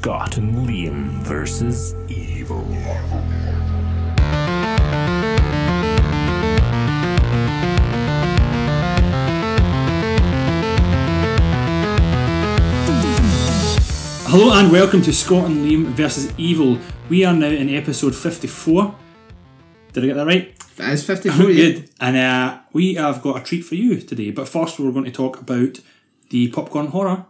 Scott and Liam versus Evil. Hello and welcome to Scott and Liam versus Evil. We are now in episode 54. Did I get that right? That is 54. Good. And uh, we have got a treat for you today. But first, we're going to talk about the Popcorn Horror,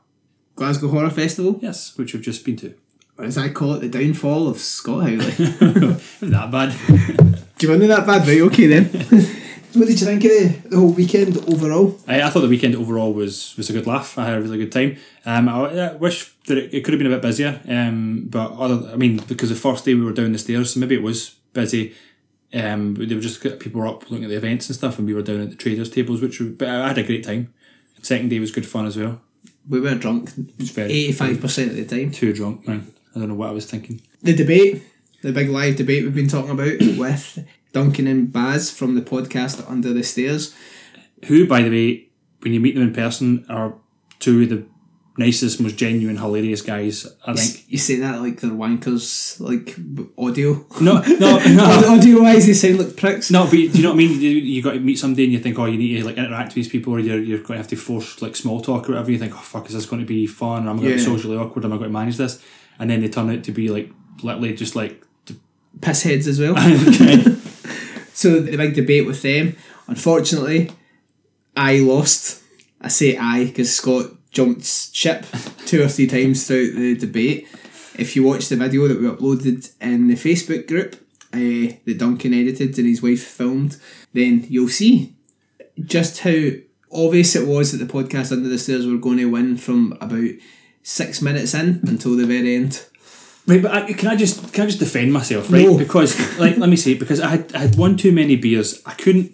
Glasgow Horror Festival. yes, which we've just been to. Or as I call it, the downfall of Scott Howley. That bad? Do you want to that bad? Right, okay then. what did you think of the, the whole weekend overall? I, I thought the weekend overall was was a good laugh. I had a really good time. Um, I, I wish that it, it could have been a bit busier. Um, but other, I mean, because the first day we were down the stairs, so maybe it was busy. Um, they were just people were up looking at the events and stuff, and we were down at the traders tables, which were, but I had a great time. Second day was good fun as well. We were drunk 85% of the time. too drunk, man. I don't know what I was thinking. The debate, the big live debate we've been talking about with Duncan and Baz from the podcast Under the Stairs. Who, by the way, when you meet them in person, are two of the nicest, most genuine, hilarious guys. I think. You say that like they're wankers, like audio. No, no, no. audio wise, they sound like pricks. No, but do you know what I mean? You, you got to meet somebody and you think, oh, you need to like interact with these people, or you're, you're going to have to force like small talk or whatever. You think, oh fuck, is this going to be fun? Or am I going to be socially awkward? Am I going to manage this? And then they turn out to be like literally just like Piss heads as well. So the big debate with them. Unfortunately, I lost. I say I because Scott jumped ship two or three times throughout the debate. If you watch the video that we uploaded in the Facebook group uh, that Duncan edited and his wife filmed, then you'll see just how obvious it was that the podcast Under the Stairs were going to win from about six minutes in until the very end. Right, but I, can I just can I just defend myself, right? No. Because like let me say, because I had I had one too many beers. I couldn't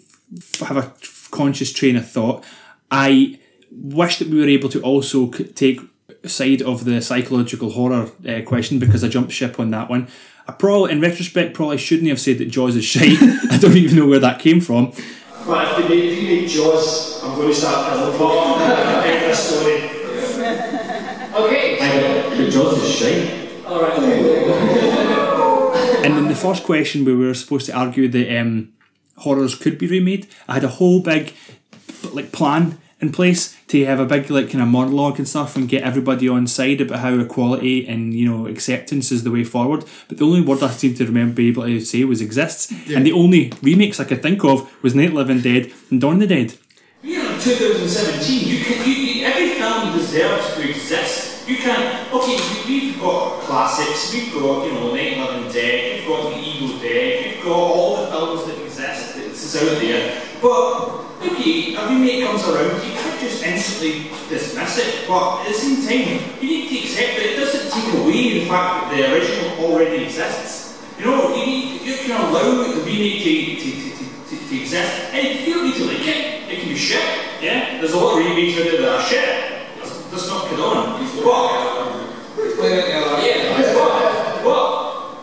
have a conscious train of thought. I wish that we were able to also c- take side of the psychological horror uh, question because I jumped ship on that one. I probably, in retrospect, probably shouldn't have said that Jaws is shite. I don't even know where that came from. But if they make, if you make Jaws, I'm going to start killing folk. Make this story. Okay. Jaws is shite. Alright, And then the first question, where we were supposed to argue that um, horrors could be remade, I had a whole big like plan in place to have a big like kind of monologue and stuff and get everybody on side about how equality and you know acceptance is the way forward. But the only word I seem to remember be able to say was exists, and the only remakes I could think of was Night Living Dead and Dawn of the Dead. We are in 2017. You can, you, you, every film deserves to exist. You can, okay, we, we've got classics, we've got, you know, Night Living Dead, we've got The Evil Dead, we've got all the films that exist, that's out there. But, okay, a remake comes around, you can't just instantly dismiss it. But at the same time, you need to accept that it doesn't take away the fact that the original already exists. You know, you, need, you can allow the remake to, to, to, to, to, to exist. And if you don't need to like it, it can be shit. Yeah? There's a lot of remakes out there that are shit. Let's, let's not kid on. But, yeah, but, but,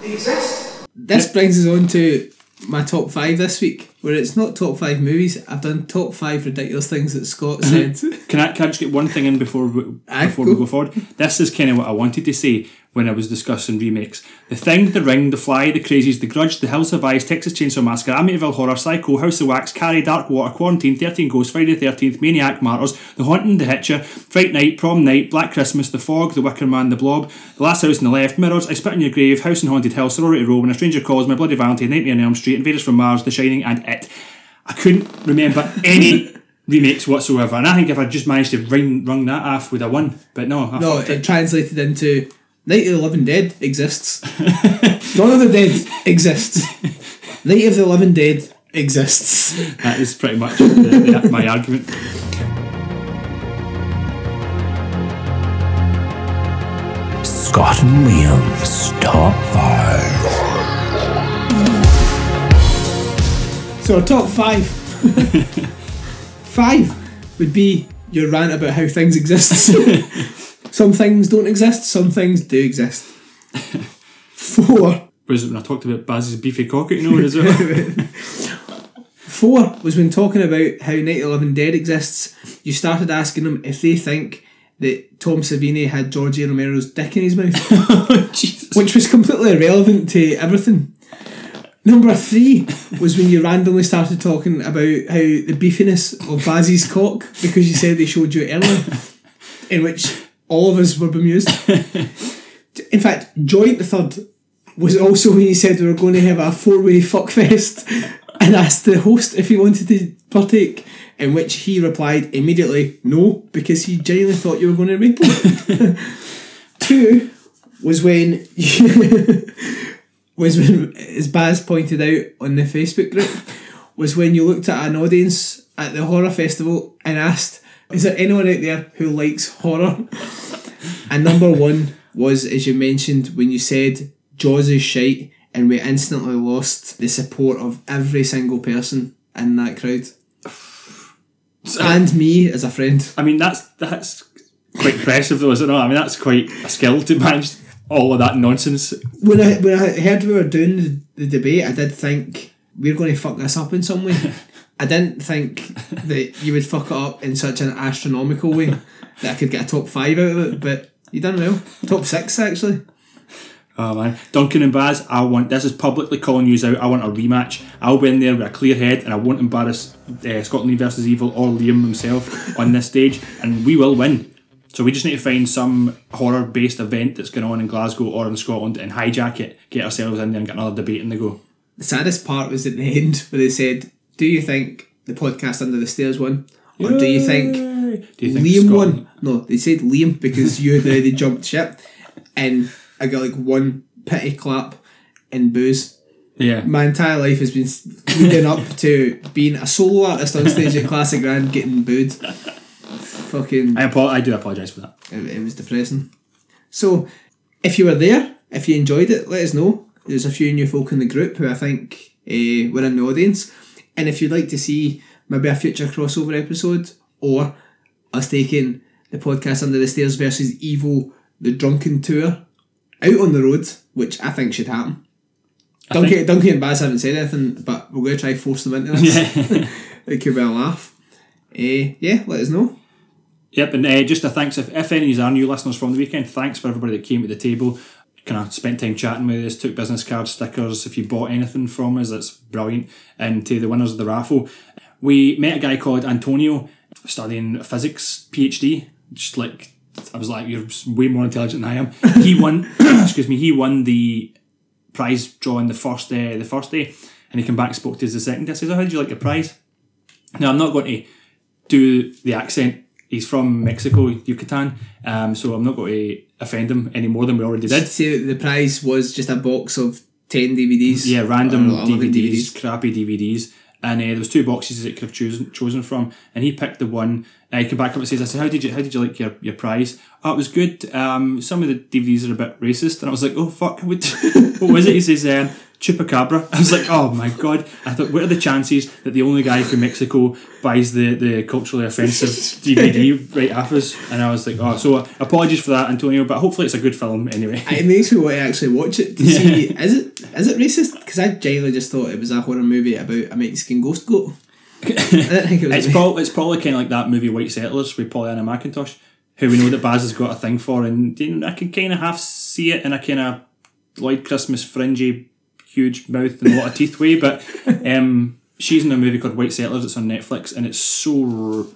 they exist. This brings us on to my top five this week, where it's not top five movies. I've done top five ridiculous things that Scott uh-huh. said. Can I, can I just get one thing in before we, Aye, before go. we go forward? This is kind of what I wanted to say when I was discussing remakes. The Thing, The Ring, The Fly, The Crazies, The Grudge, The Hills Have Eyes, Texas Chainsaw Massacre, Amityville Horror, Psycho, House of Wax, Carrie, Dark Water, Quarantine, 13 Ghosts, Friday the 13th, Maniac, Martyrs, The Haunting, The Hitcher, Fright Night, Prom Night, Black Christmas, The Fog, The Wicker Man, The Blob, The Last House on the Left, Mirrors, I Spit in Your Grave, House and Haunted Hill, Sorority Row, When a Stranger Calls, My Bloody Valentine, Nightmare on Elm Street, Invaders from Mars, The Shining, and It. I couldn't remember any remakes whatsoever, and I think if I just managed to ring, rung that off, would have won. But no, I no, it. it translated into Night of the Living Dead exists. Dawn of the Dead exists. Night of the Living Dead exists. That is pretty much the, the, my argument. Scott and Liam's top five. So our top five. five would be your rant about how things exist. some things don't exist, some things do exist. Four. Was it when I talked about Baz's beefy know, as well? Four was when talking about how Night of Living Dead exists, you started asking them if they think that Tom Savini had George A. Romero's dick in his mouth, Oh, Jesus. which was completely irrelevant to everything. Number three was when you randomly started talking about how the beefiness of Bazzy's cock because you said they showed you earlier, in which all of us were bemused. In fact, joint the third was also when you said we were going to have a four way fuckfest and asked the host if he wanted to partake, in which he replied immediately no because he genuinely thought you were going to rape him. Two was when was when, as Baz pointed out on the Facebook group, was when you looked at an audience at the horror festival and asked, "Is there anyone out there who likes horror?" And number one was, as you mentioned, when you said Jaws is shite, and we instantly lost the support of every single person in that crowd. And me as a friend. I mean, that's that's quite impressive, though, is it? I mean, that's quite a skill to manage all of that nonsense. When I when I heard we were doing the, the debate, I did think we're going to fuck this up in some way. I didn't think that you would fuck it up in such an astronomical way that I could get a top five out of it, but you done well. Top six actually. Oh man, Duncan and Baz, I want this is publicly calling you out. I want a rematch. I'll be in there with a clear head, and I won't embarrass uh, Scotland versus Evil or Liam himself on this stage, and we will win. So we just need to find some horror-based event that's going on in Glasgow or in Scotland and hijack it, get ourselves in there, and get another debate in the go. The saddest part was at the end where they said, "Do you think the podcast under the stairs won, or do you think Do you think Liam won?" No, they said Liam because you had already jumped ship, and I got like one pity clap and booze. Yeah, My entire life has been leading up to being a solo artist on stage at Classic Grand getting booed. Fucking, I apo- I do apologise for that. it, it was depressing. So, if you were there, if you enjoyed it, let us know. There's a few new folk in the group who I think uh, were in the audience. And if you'd like to see maybe a future crossover episode or us taking the podcast Under the Stairs versus Evil, the Drunken Tour, out on the road, which I think should happen. Duncan, think- Duncan and Baz haven't said anything, but we're going to try force them into this. it could be a laugh. Uh, yeah, let us know. Yep, and uh, just a thanks if, if any of you are new listeners from the weekend, thanks for everybody that came to the table, kind of spent time chatting with us, took business cards, stickers. If you bought anything from us, that's brilliant. And to the winners of the raffle, we met a guy called Antonio studying physics, PhD. Just like I was like, you're way more intelligent than I am. He won. excuse me. He won the prize drawing the first day. the first day, and he came back and spoke to us the second day. I said, "Oh, how did you like the prize?" Now I'm not going to do the accent. He's from Mexico, Yucatan, um, so I'm not going to offend him any more than we already did. Say the prize was just a box of 10 DVDs. Yeah, random 11 DVDs, crappy DVDs. And uh, there was two boxes that he could have chosen chosen from, and he picked the one. Uh, he came back up and says, "I said, how did you how did you like your, your prize? Oh, it was good. Um, some of the DVDs are a bit racist." And I was like, "Oh fuck, what, what was it?" He says, um, "Chupacabra." I was like, "Oh my god!" I thought, what are the chances that the only guy from Mexico buys the, the culturally offensive DVD right after us? And I was like, "Oh, so apologies for that, Antonio, but hopefully it's a good film anyway." It makes me want to actually watch it to see is it is it racist? Because I genuinely just thought it was a horror movie about a Mexican ghost goat. I didn't think it was. It's, prob- it's probably kind of like that movie White Settlers with Pollyanna McIntosh, who we know that Baz has got a thing for, and you know, I can kind of half see it in a kind of Lloyd Christmas fringy, huge mouth and a lot of teeth way, but um, she's in a movie called White Settlers. It's on Netflix, and it's so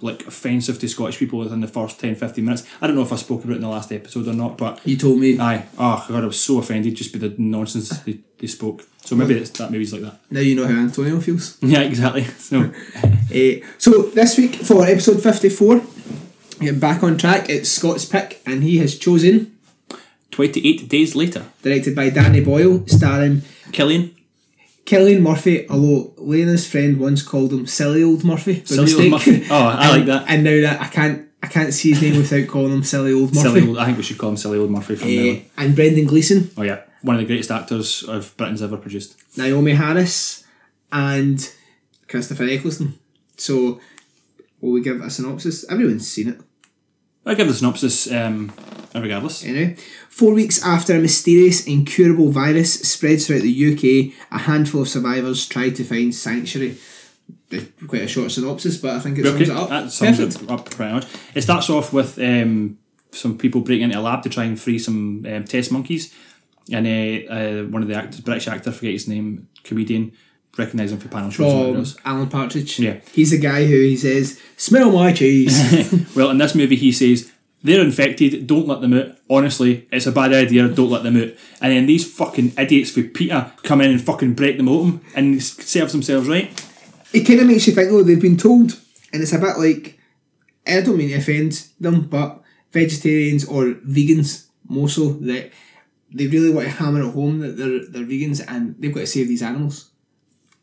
like offensive to Scottish people within the first 10, 15 minutes. I don't know if I spoke about it in the last episode or not, but you told me. aye, oh god, I was so offended just by the nonsense they, they spoke. So maybe it's, that movie's like that. Now you know how Antonio feels. Yeah, exactly. So Eh, so this week for episode fifty four, back on track. It's Scott's pick, and he has chosen, twenty eight days later, directed by Danny Boyle, starring Cillian. Cillian Murphy. Although Lena's friend once called him silly old Murphy. Silly old. Murphy. Oh, I like that. And now that I can't, I can't see his name without calling him silly old Murphy. Silly old, I think we should call him Silly Old Murphy from now Eh, on. and Brendan Gleeson, Oh yeah, one of the greatest actors of Britain's ever produced. Naomie Harris, and Christopher Eccleston. So, will we give a synopsis? Everyone's seen it. I'll give the synopsis um, regardless. Anyway, four weeks after a mysterious, incurable virus spreads throughout the UK, a handful of survivors try to find sanctuary. Eh, Quite a short synopsis, but I think it sums Okay, it up. that sums Perfect. it up pretty much. It starts off with um, some people breaking into a lab to try and free some um, test monkeys, and uh, uh, one of the actors, British actor, forget his name, comedian, recognise him for panel shows. and From else. Alan Partridge. Yeah. He's the guy who he says, "Smell my cheese." Well, in this movie, he says they're infected. Don't let them out. Honestly, it's a bad idea. Don't let them out. And then these fucking idiots with Peter come in and fucking break them open and s- serves themselves right. it kind of makes you think, though, they've been told, and it's a bit like, I don't mean to offend them, but vegetarians or vegans more so that they really want to hammer it home that they're they're vegans and they've got to save these animals.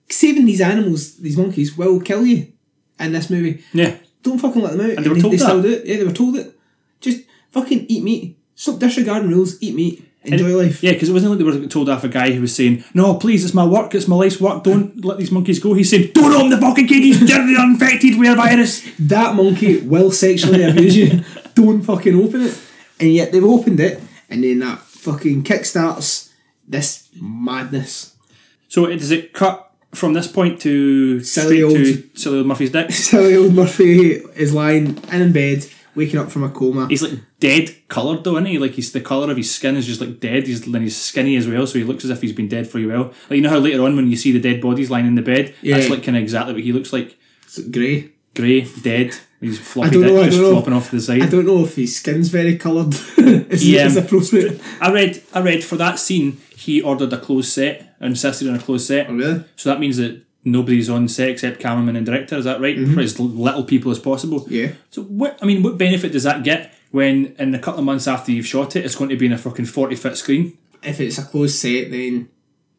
Saving these animals, these monkeys, will kill you in this movie. Yeah. Don't fucking let them out. And they were told still that? do it. Yeah, they were told it. Just fucking eat meat. Stop disregarding rules. Eat meat. Enjoy life. Yeah, because it wasn't like they were told off a guy who was saying, "No, please, it's my work, it's my life's work. Don't let these monkeys go." He's saying, "Don't open the fucking cages. They're infected with a virus." That monkey will sexually abuse you. Don't fucking open it. And yet they've opened it, and then that fucking kickstarts this madness. So it, does it cut from this point to Silly old- to silly old Murphy's dick? Silly old Murphy is lying in bed, waking up from a coma. He's like dead coloured though, isn't he? Like he's the colour of his skin is just like dead. He's and he's skinny as well, so he looks as if he's been dead for a while. Like you know how later on when you see the dead bodies lying in the bed, that's Yeah. like kind of exactly what he looks like. It's grey. Grey, dead. He's floppy don't dick know, I don't know. flopping off the side. I don't know if his skin's very coloured. is, Yeah. is appropriate. I read I read for that scene he ordered a closed set, insisted on a closed set. Oh, really? So that means that nobody's on set except cameraman and director, is that right? For as little people as possible. Mm-hmm. Yeah. So what I mean, what benefit does that get when in a couple of months after you've shot it it's going to be in a fucking forty foot screen? If it's a closed set, then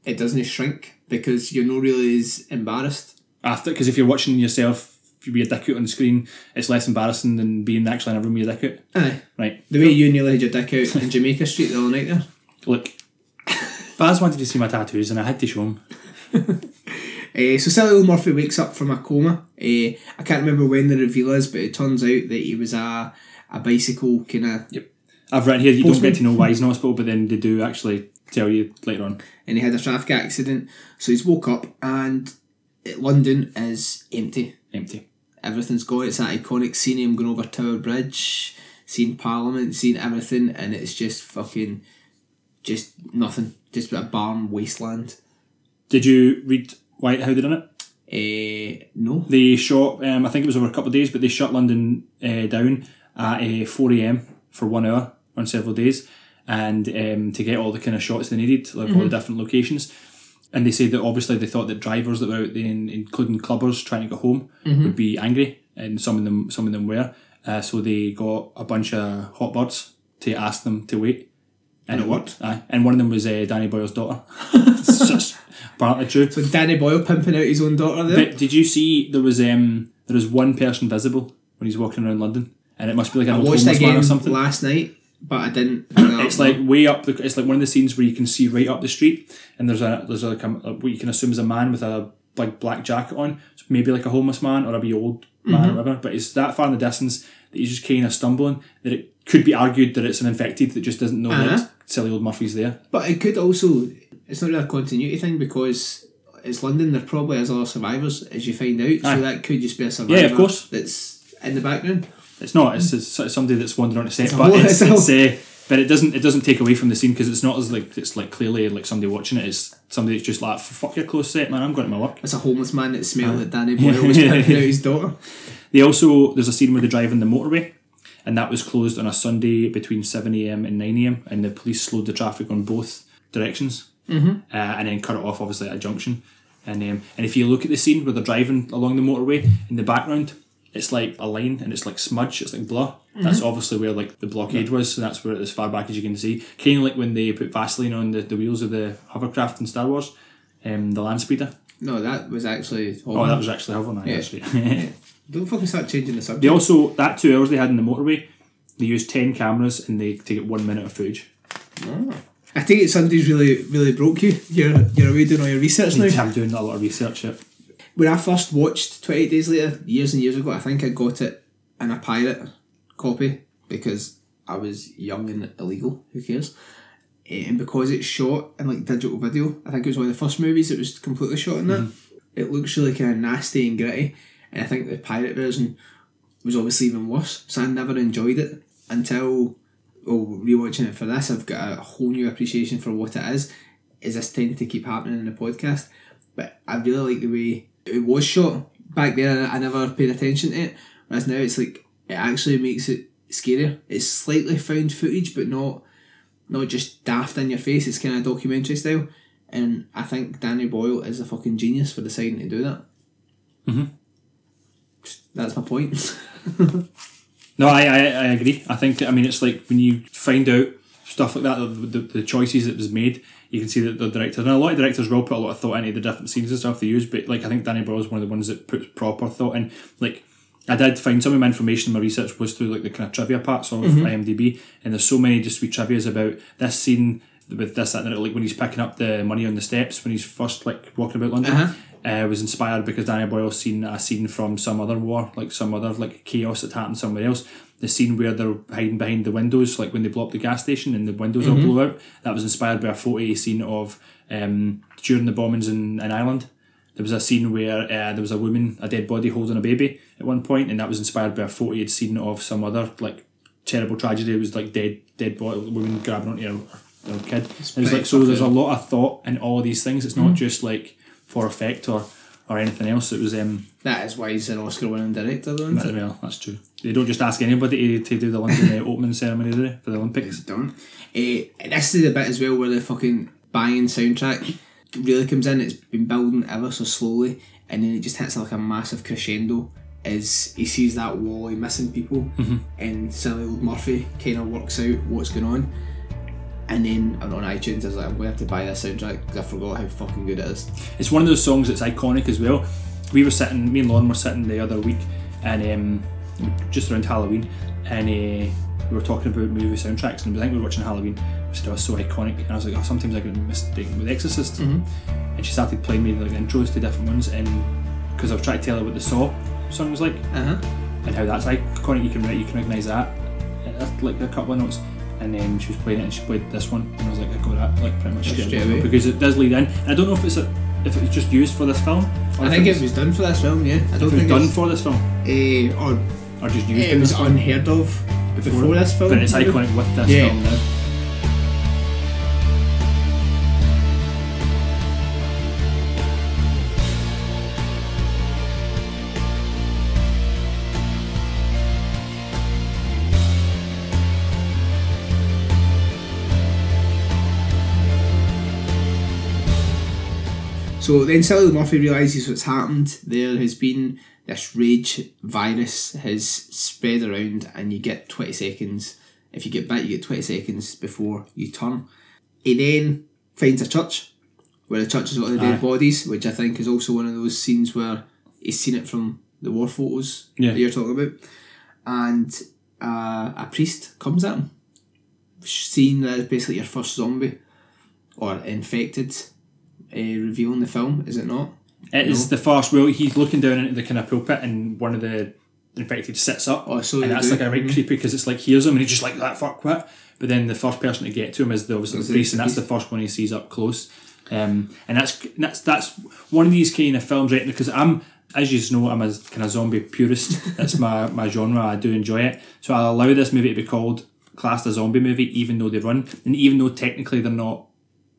it doesn't shrink because you're not really as embarrassed. After because if you're watching yourself if you be a dick out on the screen, it's less embarrassing than being actually in a room with a dick out. Aye. Right. The way you nearly had your dick out in Jamaica Street the other night there. Look. Baz wanted to see my tattoos and I had to show him. Uh, so Sally Old Murphy wakes up from a coma. Uh, I can't remember when the reveal is, but it turns out that he was a a bicycle kind of, Yep. I've written here you don't get to know why he's in hospital, but then they do actually tell you later on. and he had a traffic accident. So he's woke up and London is empty. Empty. Everything's gone. It's that iconic scene him going over Tower Bridge, seeing Parliament, seeing everything, and it's just fucking, just nothing. Just a barren wasteland. Did you read why how they done it? Uh, no. They shot, um, I think it was over a couple of days, but they shut London uh, down at uh, 4 a.m. for one hour on several days, and um, to get all the kind of shots they needed, like all the different locations. And they said that obviously they thought that drivers that were out there, including clubbers trying to get home, would be angry, and some of them, some of them were. Uh, so they got a bunch of hot birds to ask them to wait, and, it worked? Aye, and one of them was uh, Danny Boyle's daughter. It's apparently true. So Danny Boyle pimping out his own daughter there. But did you see there was um there was one person visible when he's walking around London, and it must be like an I old watched homeless that man game or something. last night, but I didn't. It's like way up the. It's like one of the scenes where you can see right up the street, and there's a there's like a, what you can assume is a man with a like black jacket on, so maybe like a homeless man or a wee old man Mm-hmm. or whatever. But it's that far in the distance that he's just kind of stumbling that it could be argued that it's an infected that just doesn't know Uh-huh. that silly old Murphy's there. But it could also. It's not really a continuity thing because it's London. There probably is other survivors, as you find out. Aye. So that could just be a survivor. Yeah, of course. That's in the background. It's not. It's, it's, it's somebody that's wandering on a set, It's but whole- it's, it's uh, but it doesn't it doesn't take away from the scene because it's not as like it's like clearly like somebody watching it. It's somebody that's just like fuck your close set, man. I'm going to my work. It's a homeless man that smelled that Danny Boyle was out his daughter. They also there's a scene where they drive in the motorway, and that was closed on a Sunday between seven a.m. and nine a.m. and the police slowed the traffic on both directions, mm-hmm. uh, and then cut it off obviously at a junction. And um, and if you look at the scene where they're driving along the motorway in the background, it's like a line and it's like smudge, it's like blur. That's obviously where like the blockade was, so that's where as far back as you can see. Kind of like when they put Vaseline on the, the wheels of the hovercraft in Star Wars, um, the land speeder. No, that was actually. Oh, that was actually hover. Yeah. Actually. Don't fucking start changing the subject. They also that two hours they had in the motorway, they used ten cameras and they to get one minute of footage. I think it Sunday's really, really broke you. You're, you're away doing all your research now. I'm doing a lot of research. Yep. When I first watched 28 Days Later, years and years ago, I think I got it in a pirate copy because I was young and illegal. Who cares? And because it's shot in like digital video, I think it was one of the first movies that was completely shot in that. Mm-hmm. It looks really kind of nasty and gritty, and I think the pirate version was obviously even worse. So I never enjoyed it. until oh rewatching it for this, I've got a whole new appreciation for what it is. Is this tending to keep happening in the podcast? But I really like the way it was shot back then. I, never paid attention to it, whereas now it's like it actually makes it scarier. It's slightly found footage, but not not just daft in your face. It's kind of documentary style, and I think Danny Boyle is a fucking genius for deciding to do that. Mm-hmm. That's my point. No, I, I, I agree. I think I mean it's like when you find out stuff like that, the, the, the choices that was made, you can see that the director and a lot of directors will put a lot of thought into the different scenes and stuff they use. But like I think Danny Boyle is one of the ones that puts proper thought in. Like I did find some of my information, my research was through like the kind of trivia parts of IMDb, and there's so many just wee trivia's about this scene with this that, and that, like when he's picking up the money on the steps when he's first like walking about London. Uh-huh. Uh, was inspired because Danny Boyle seen a scene from some other war, like some other like chaos that happened somewhere else. The scene where they're hiding behind the windows, like when they blow up the gas station and the windows all blow out. That was inspired by a photo scene of um, during the bombings in, in Ireland. There was a scene where uh, there was a woman, a dead body holding a baby at one point, and that was inspired by a photo he'd seen of some other like terrible tragedy. It was like dead, dead body, woman grabbing onto her, her kid. It was like so. There's a lot of thought in all these things. It's not just like for effect or or anything else. It was um. that is why he's an Oscar winning director, though, isn't it? Well, that's true. They don't just ask anybody to, to do the London uh, opening ceremony, do they, for the Olympics? done. Uh, this is the bit as well where the fucking banging soundtrack really comes in. It's been building ever so slowly, and then it just hits like a massive crescendo as he sees that wall, wally missing people, and silly old Murphy kind of works out what's going on. And then on iTunes, I was like, I'm going to have to buy this soundtrack because I forgot how fucking good it is. It's one of those songs that's iconic as well. We were sitting, me and Lauren were sitting the other week, and um, just around Halloween, and uh, we were talking about movie soundtracks, and I think we were watching Halloween. We said was so iconic, and I was like, oh, sometimes I get mistaken with Exorcist. And she started playing me like intros to different ones, and because I was trying to tell her what the Saw song was like, Uh huh. and how that's iconic. You can you can recognise that, like a couple of notes. And then she was playing it, and she played this one, and I was like, I got that like pretty much straight away because it does lead in. And I don't know if it's a, if it was just used for this film. I think it was, done for this film, yeah. I don't if it was think done for this film eh, or or just used. it in was this film unheard of before, this film. but it's maybe. iconic with this Yeah. film now. So then Cillian Murphy realises what's happened. There has been this rage virus has spread around and you get 20 seconds. If you get bit, you get 20 seconds before you turn. He then finds a church where the church has got the dead Aye. bodies, which I think is also one of those scenes where he's seen it from the war photos Yeah. that you're talking about. And uh, a priest comes at him, seeing that it's basically your first zombie or infected uh, reveal in the film, is it not? It is the first. Well, he's looking down into the kind of pulpit, and one of the infected sits up, Oh, so and that's do? like a right Mhm. creepy because it's like hears him, and he's just like that fuck what. But then the first person to get to him is the obviously the the priest, and that's the first one he sees up close. Um, and that's that's that's one of these kind of films, right? Because I'm, as you know, I'm a kind of zombie purist. That's my my genre. I do enjoy it, so I'll allow this movie to be called classed a zombie movie, even though they run, and even though technically they're not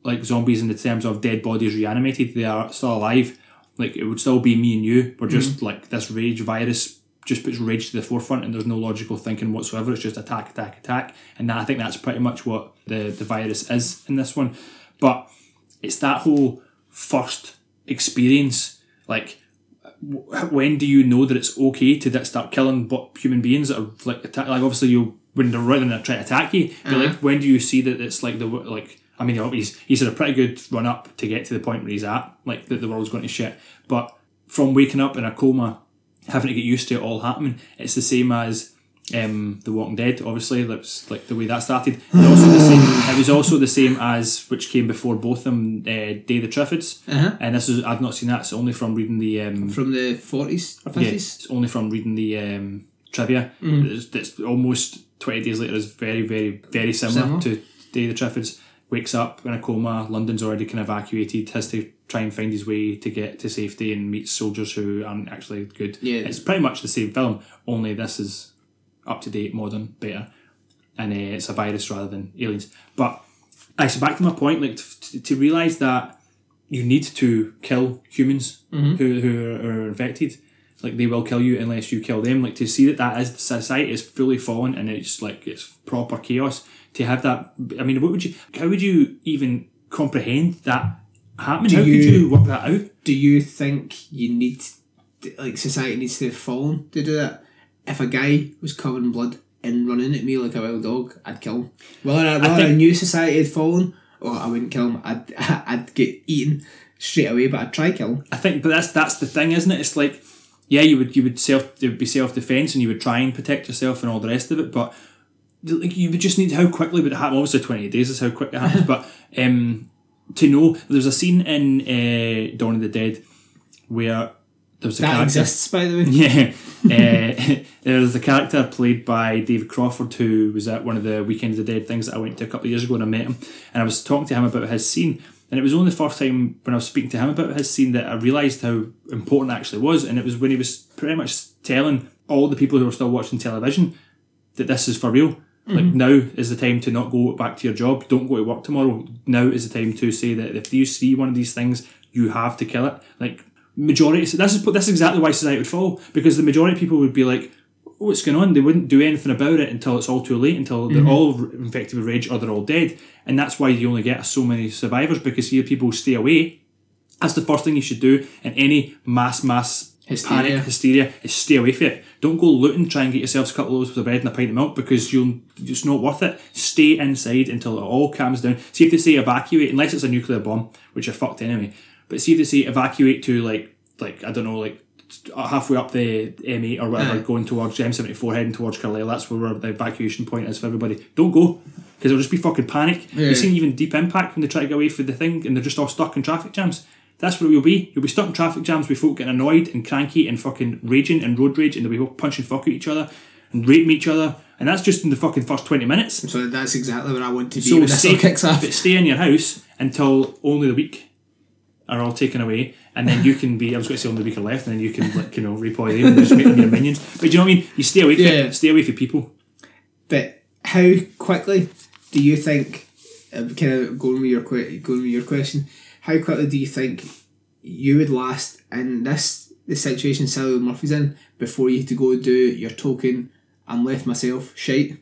like zombies in the terms of dead bodies reanimated, they are still alive. Like it would still be me and you. We're just mm-hmm. like this rage virus just puts rage to the forefront, and there's no logical thinking whatsoever. It's just attack, attack, attack, and I think that's pretty much what the the virus is in this one. But it's that whole first experience, like w- when do you know that it's okay to that start killing human beings that are like attack? Like obviously you when they're running and trying to attack you, but like uh-huh. when do you see that it's like the like I mean he's he's had a pretty good run up to get to the point where he's at, like that the world's going to shit. But from waking up in a coma, having to get used to it all happening, it's the same as. Um, the Walking Dead, obviously, that's like the way that started. And also the same, it was also the same as which came before both of them, uh, Day of the Triffids. Uh-huh. And this is I've not seen that. It's only from reading the um, From the 40s or 50s? yeah, it's only from reading the um, trivia. It's, it's almost 20 days later. Is very, very, very similar, Similar. to Day of the Triffids. Wakes up in a coma. London's already kind of evacuated. Has to try and find his way to get to safety and meets soldiers who aren't actually good. Yeah. It's pretty much the same film, only this is up to date, modern, better. and uh, it's a virus rather than aliens. But I so back to my point, like to, to realize that you need to kill humans who, who are, are infected. Like they will kill you unless you kill them. Like to see that that is society is fully fallen and it's like it's proper chaos. To have that, I mean, what would you? How would you even comprehend that happening? how could you- you work that out? Do you think you need, like, society needs to have fallen to do that? If a guy was covered in blood and running at me like a wild dog, I'd kill him. Whether I, whether I, think- knew society had fallen, or I wouldn't kill him, I'd, I'd get eaten straight away, but I'd try kill him. I think, but that's that's the thing, isn't it? It's like, yeah, you would you would self it would be self defense, and you would try and protect yourself and all the rest of it. But like, you would just need how quickly would it happen? Obviously, twenty days is how quick it happens. but um, to know there's a scene in uh, Dawn of the Dead where there was a That character. exists, by the way. Yeah, uh, there's a character played by David Crawford who was at one of the Weekend of the Dead things that I went to a couple of years ago and I met him, and I was talking to him about his scene, and it was only the first time when I was speaking to him about his scene that I realised how important it actually was, and it was when he was pretty much telling all the people who were still watching television that this is for real. Like mm-hmm. now is the time to not go back to your job. Don't go to work tomorrow. Now is the time to say that if you see one of these things, you have to kill it. Like majority, this is this is exactly why society would fall because the majority of people would be like, "What's going on?" They wouldn't do anything about it until it's all too late, until they're mm-hmm. all infected with rage or they're all dead, and that's why you only get so many survivors because here people stay away. That's the first thing you should do in any mass mass Hysteria. panic hysteria is stay away from it. Don't go looting, try and get yourselves a couple of loaves of bread and a pint of milk because you'll it's not worth it. Stay inside until it all calms down. See if they say evacuate, unless it's a nuclear bomb, which are fucked anyway. But see if they say evacuate to like like I don't know like halfway up the M8 or whatever, going towards M74, heading towards Carlisle. That's where the evacuation point is for everybody. Don't go because it'll just be fucking panic. Yeah. You've seen even Deep Impact when they try to get away from the thing and they're just all stuck in traffic jams. That's what will be. You'll be stuck in traffic jams with folk getting annoyed and cranky and fucking raging and road rage and they'll be punching fuck at each other and raping each other. And that's just in the fucking first 20 minutes. So that's exactly where I want to be So when this stay, all kicks off. but stay in your house until only the week are all taken away, and then you can be. I was going to say only the week are left, and then you can like you know all them and just make them your minions. But do you know what I mean? You stay away from Yeah. it. Stay away from people. But how quickly do you think, uh, kind of going with your going with your question, how quickly do you think you would last in this the situation Sally Murphy's in before you had to go do your token I'm left myself shite?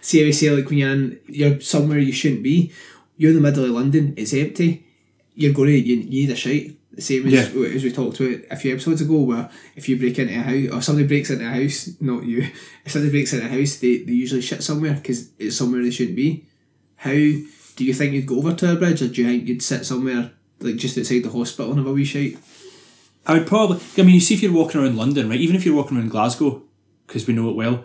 See how we say like when you're in you're somewhere you shouldn't be, you're in the middle of London, it's empty, you're going to you, you need a shite. The same as, Yeah. as we talked about a few episodes ago, where if you break into a house or somebody breaks into a house, not you, if somebody breaks into a house, they, they usually shit somewhere because it's somewhere they shouldn't be. How do you think you'd go over to a bridge, or do you think you'd sit somewhere like just outside the hospital and have a wee shite? I would probably. I mean, you see, if you're walking around London, right? Even if you're walking around Glasgow, because we know it well,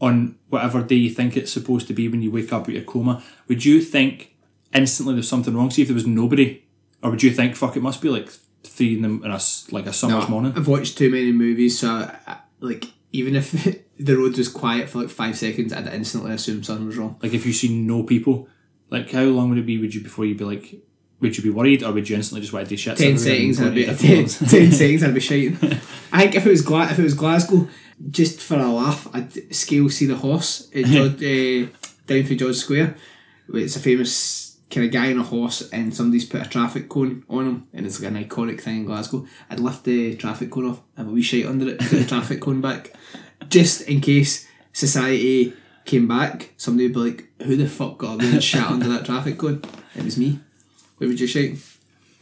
on whatever day you think it's supposed to be when you wake up out of your coma, would you think instantly there's something wrong? See if there was nobody, or would you think fuck it must be like three in the in a like a summer's morning? I've watched too many movies, so I, I- like even if the road was quiet for like five seconds, I'd instantly assume something was wrong. Like if you see no people, like how long would it be? Would you before you'd be like, would you be worried, or would you instantly just want to do shit? Ten seconds, I'd be ten, ten seconds, I'd be shiting. I think if it was Gla- if it was Glasgow, just for a laugh, I'd scale see the horse at George, uh, down for George Square. It's a famous kind of guy on a horse, and somebody's put a traffic cone on him, and it's like an iconic thing in Glasgow. I'd lift the traffic cone off, have a wee shite under it, put the traffic cone back, just in case society came back. Somebody would be like, "Who the fuck got a wee shit under that traffic cone?" It was me. Where would you shite?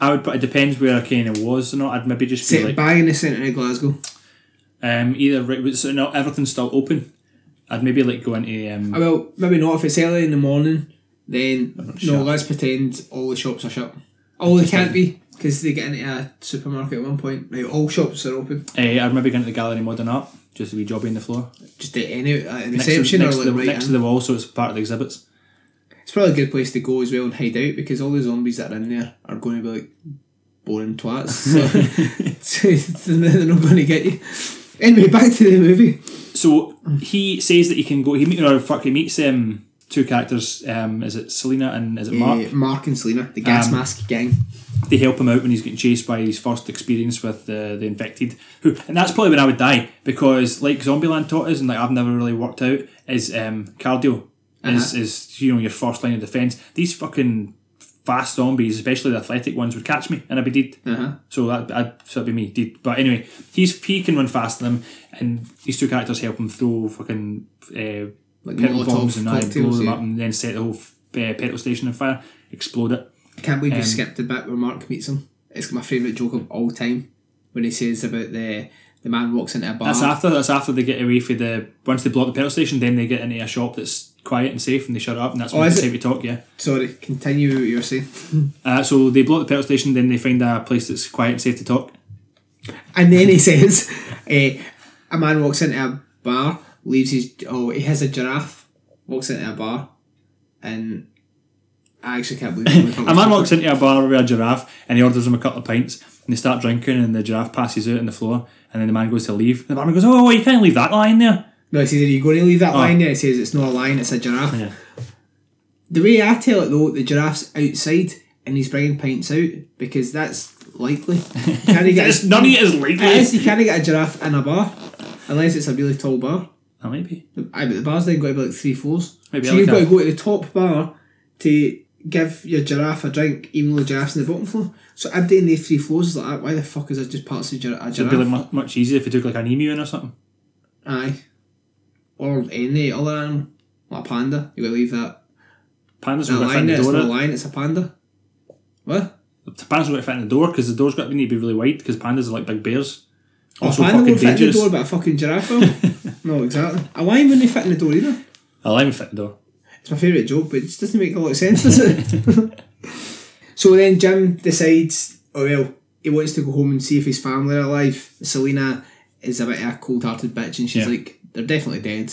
I would, but it depends where I kind of was or not. I'd maybe just be like, bang in the centre of Glasgow. um, either right, so no, everything's still open. I'd maybe like go into um, Well, maybe not. If it's early in the morning, then no. Let's pretend all the shops are shut. Oh, they can't be because they get into a supermarket at one point. Right, all shops are open. eh, I'd maybe go into the gallery modern art, just a wee job on the floor. Just at any uh, Next to, reception next, or to like the, right next to in. the wall, so it's part of the exhibits. It's probably a good place to go as well and hide out because all the zombies that are in there are going to be like boring twats. So, so they're not going to get you. Anyway, back to the movie. So he says that he can go. He meet or fuck. He meets um two characters. Um, is it Selena and is it Mark? Uh, Mark and Selena, the gas Um, mask gang. they help him out when he's getting chased by his first experience with the, the infected. Who and that's probably when I would die because like Zombieland taught us and like I've never really worked out is um, cardio. Is, is you know your first line of defense. These fucking fast zombies, especially the athletic ones, would catch me and I'd be dead. Uh-huh. So that I'd, so that'd be me dead. But anyway, he's he can run faster than them, and these two characters help him throw fucking uh, Like petrol bombs and I blow them yeah. up and then set the whole uh, petrol station on fire, explode it. Can't believe you Um, skipped the bit where Mark meets him. It's my favourite joke of all time when he says about the the man walks into a bar. That's after that's after they get away for the once they block the petrol station, then they get into a shop that's quiet and safe, and they shut up, and that's Oh, when it? time to talk. Yeah. Sorry, continue what you were saying. Uh, so they blow up the petrol station, then they find a place that's quiet and safe to talk. And then he says, eh, a man walks into a bar, leaves his oh he has a giraffe, walks into a bar, and I actually can't believe A man walks into a bar with a giraffe and he orders him a couple of pints and they start drinking and the giraffe passes out on the floor and then the man goes to leave. And the barman goes, Oh, you can't leave that lying there. No, he says, Are you going to leave that line there? He says, It's not a line, it's a giraffe. Yeah. The way I tell it though, the giraffe's outside and he's bringing pints out because that's likely. You can't get It's, a, none of it is likely. it is, you can't get a giraffe in a bar unless it's a really tall bar. That might be. Aye, but the bar's then got to be like three floors. Maybe so you've got to go to the top bar to give your giraffe a drink, even though the giraffe's in the bottom floor. So everybody in the three floors is like, "Ah, why the fuck is there just parts of a giraffe? It'd be like much easier if you took like an emu in or something. Aye. Or any other animal. Like a panda. you got to leave that. Pandas That will fit in the it's not a lion, it's a panda. What? The Pandas will fit in the door because the door's got to need to be really wide because pandas are like big bears. Oh, Also a panda fucking will fit in the dangerous. door, but a fucking giraffe will. no, exactly. A lion wouldn't fit in the door either. A lion fit in the door. It's my favourite joke, but it just doesn't make a lot of sense, does it? so then Jim decides, oh well, he wants to go home and see if his family are alive. Selena is a bit of a cold hearted bitch and she's Yeah. like, they're definitely dead.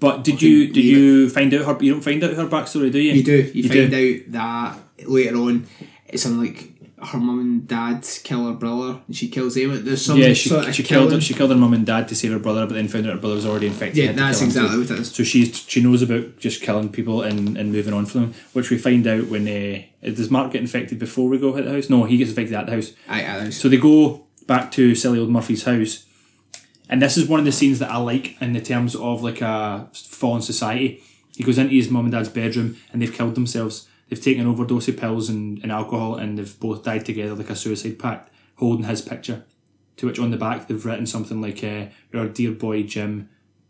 But did you did you find out her? You don't find out her backstory, do you? You do, you, You find do. out that later on it's on like her mum and dad kill her brother and she kills them. There's some Yeah, she, sort of she killed killing. she killed her mum and dad to save her brother, but then found out her brother was already infected. Yeah, that's him exactly what it is. So she's she knows about just killing people and, and moving on from them, which we find out when uh, does Mark get infected before we go hit the house? No, he gets infected at the house. Aye, aye, So they go back to silly old Murphy's house, and this is one of the scenes that I like in the terms of like a fallen society. He goes into his mum and dad's bedroom, and they've killed themselves. They've taken an overdose of pills and, and alcohol, and they've both died together like a suicide pact, holding his picture. To which on the back they've written something like, uh, "Our dear boy Jim,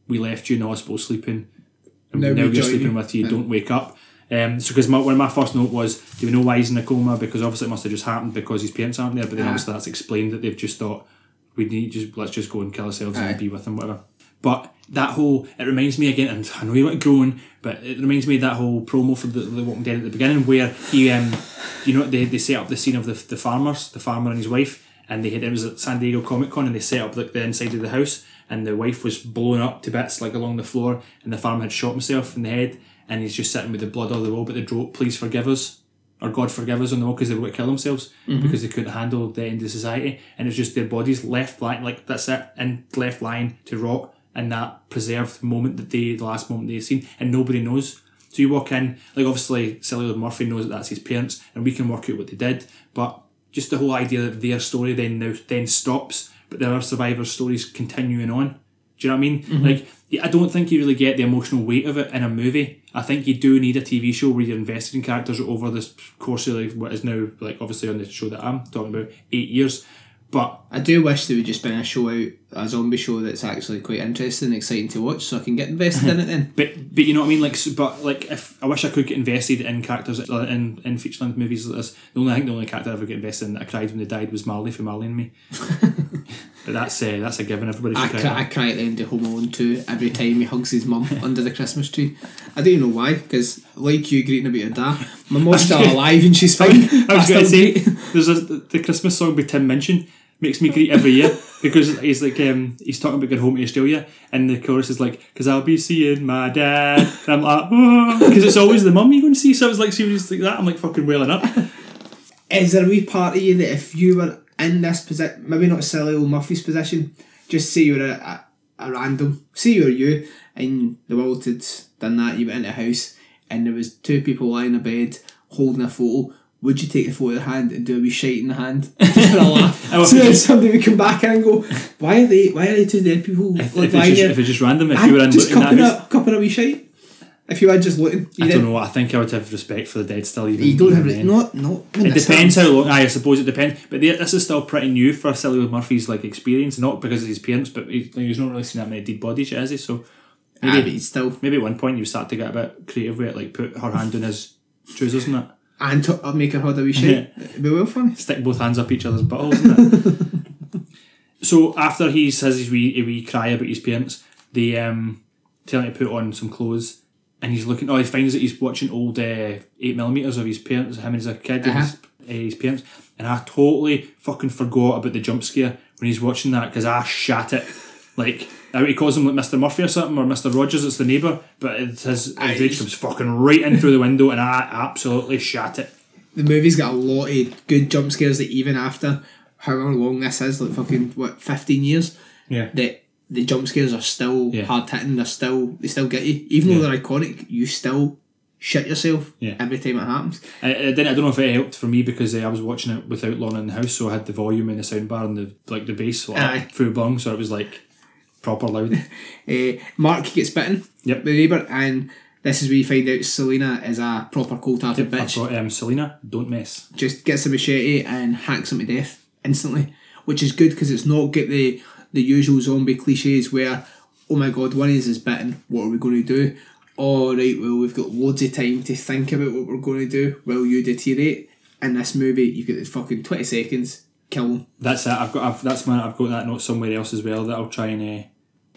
we left you in the hospital sleeping, and Now now, we're sleeping you." with you. Yeah. Don't wake up." Um, so because my, one of my first note was, do we know why he's in a coma? Because obviously it must have just happened because his parents aren't there. But then Ah. obviously that's explained that they've just thought we need just let's just go and kill ourselves Aye. and be with him, whatever. But that whole it reminds me again, and I know you want growing, but it reminds me of that whole promo for the, the Walking Dead at the beginning where he, um, you know, they, they set up the scene of the, the farmers, the farmer and his wife, and they had it was at San Diego Comic Con, and they set up like the inside of the house, and the wife was blown up to bits like along the floor, and the farmer had shot himself in the head, and he's just sitting with the blood all the wall, but they wrote "Please forgive us." Or God forgive us on the wall because they were going to kill themselves mm-hmm. because they couldn't handle the end of society, and it's just their bodies left lying like that's it, and left lying to rot in that preserved moment that they, the last moment they've seen, and nobody knows. So you walk in, like obviously Old Murphy knows that that's his parents, and we can work out what they did, but just the whole idea that their story then now then stops, but there are survivor stories continuing on. Do you know what I mean? Mm-hmm. Like, yeah, I don't think you really get the emotional weight of it in a movie. I think you do need a TV show where you're invested in characters over this course of like what is now like obviously on the show that I'm talking about eight years. But I do wish there would just been a show out, a zombie show that's actually quite interesting and exciting to watch, so I can get invested in it. Then But but you know what I mean, like but like if I wish I could get invested in characters uh, in in feature length movies like this. The only I think the only character I ever get invested in that I cried when they died was Marley from Marley and Me. but that's uh, that's a given. Everybody I cry. I cry at the end of Home Alone 2 every time he hugs his mum under the Christmas tree. I don't even know why, because like you greeting about your dad, my mum's still alive and she's fine. I was going to say there's a, the Christmas song by Tim Minchin makes me greet every year because he's like um, he's talking about going home to Australia and the chorus is like because I'll be seeing my dad and I'm like because it's always the mum you're going to see so it's like serious like that I'm like fucking wailing up Is there a wee part of you that if you were in this position, maybe not silly old Murphy's position, just say you're a, a, a random, say you're you and the world had done that, you went into a house and there was two people lying in a bed holding a photo, would you take the photo in the hand and do a wee shite in the hand? Just for a laugh? So then somebody would come back and go, why are they why are they two dead people if, like if, it's just, if it's just random if you were in, just in that cupping house. a, cupping a wee shite. If you were just looking, I don't know. I think I would have respect for the dead still. Even You don't have it. Not not. It depends how long. I suppose it depends. But the- this is still pretty new for Cillian Murphy's like experience, not because of his parents, but he, he's not really seen that many dead bodies yet, has he? So Maybe but he's still maybe at one point you start to get a bit creative with it, like put her hand in his trousers and that. and to, I'll make her hold a wee shit. It'd be well funny. Stick both hands up each other's buttholes, isn't it? so after he says his wee, a wee cry about his parents, they um, tell him to put on some clothes, and he's looking. Oh, he finds that he's watching old uh, eight millimeters of his parents, him as a kid, and Uh-huh. his, uh, his parents, and I totally fucking forgot about the jump scare when he's watching that because I shat it. Like now he calls him like Mr. Murphy or something or Mr. Rogers, it's the neighbour, but it's his, his rage comes fucking right in through the window, and I absolutely shat it. The movie's got a lot of good jump scares that even after however long this is, like fucking what fifteen years, Yeah. that the jump scares are still Yeah. hard hitting. They're still they still get you, even though they're iconic. You still shit yourself Yeah. every time it happens. I, I didn't. I don't know if it helped for me because uh, I was watching it without Lorna in the house, so I had the volume and the soundbar and the like the bass like, through bung, so it was like proper loud. Uh, Mark gets bitten Yep. by the neighbour, and this is where you find out Selena is a proper cold-hearted I've bitch. got um, Selena, don't mess. just gets a machete and hacks him to death instantly, which is good because it's not get the the usual zombie cliches where oh my god one us is bitten, what are we going to do? All right, well we've got loads of time to think about what we're going to do while you deteriorate. In this movie, you've got fucking twenty seconds, kill them. That's it. I've got. I've, that's my. I've got that note somewhere else as well that I'll try and. Uh,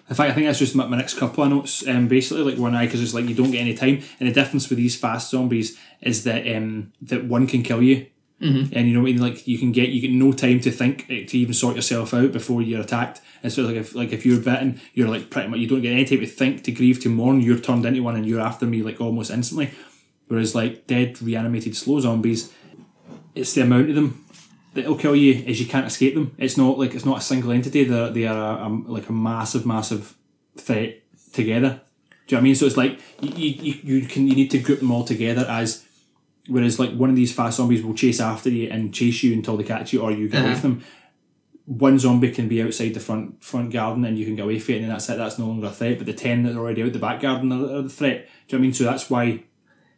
in fact, I think that's just my, my next couple of notes. Um, basically, like one eye because it's like you don't get any time, and the difference with these fast zombies is that um that one can kill you, mm-hmm. and you know what I mean. Like you can get you get no time to think eh, to even sort yourself out before you're attacked. And so like if like if you're bitten, you're like pretty much you don't get any time to think, to grieve, to mourn. You're turned into one, and you're after me like almost instantly. Whereas like dead reanimated slow zombies, it's the amount of them that'll kill you is you can't escape them. It's not like it's not a single entity. They're they are a, a, like a massive, massive threat together. Do you know what I mean? So it's like you, you, you can you need to group them all together as whereas like one of these fast zombies will chase after you and chase you until they catch you or you get away Uh-huh. from them. One zombie can be outside the front front garden and you can get away from it and that's it. That's no longer a threat. But the ten that are already out the back garden are, are the threat. Do you know what I mean? So that's why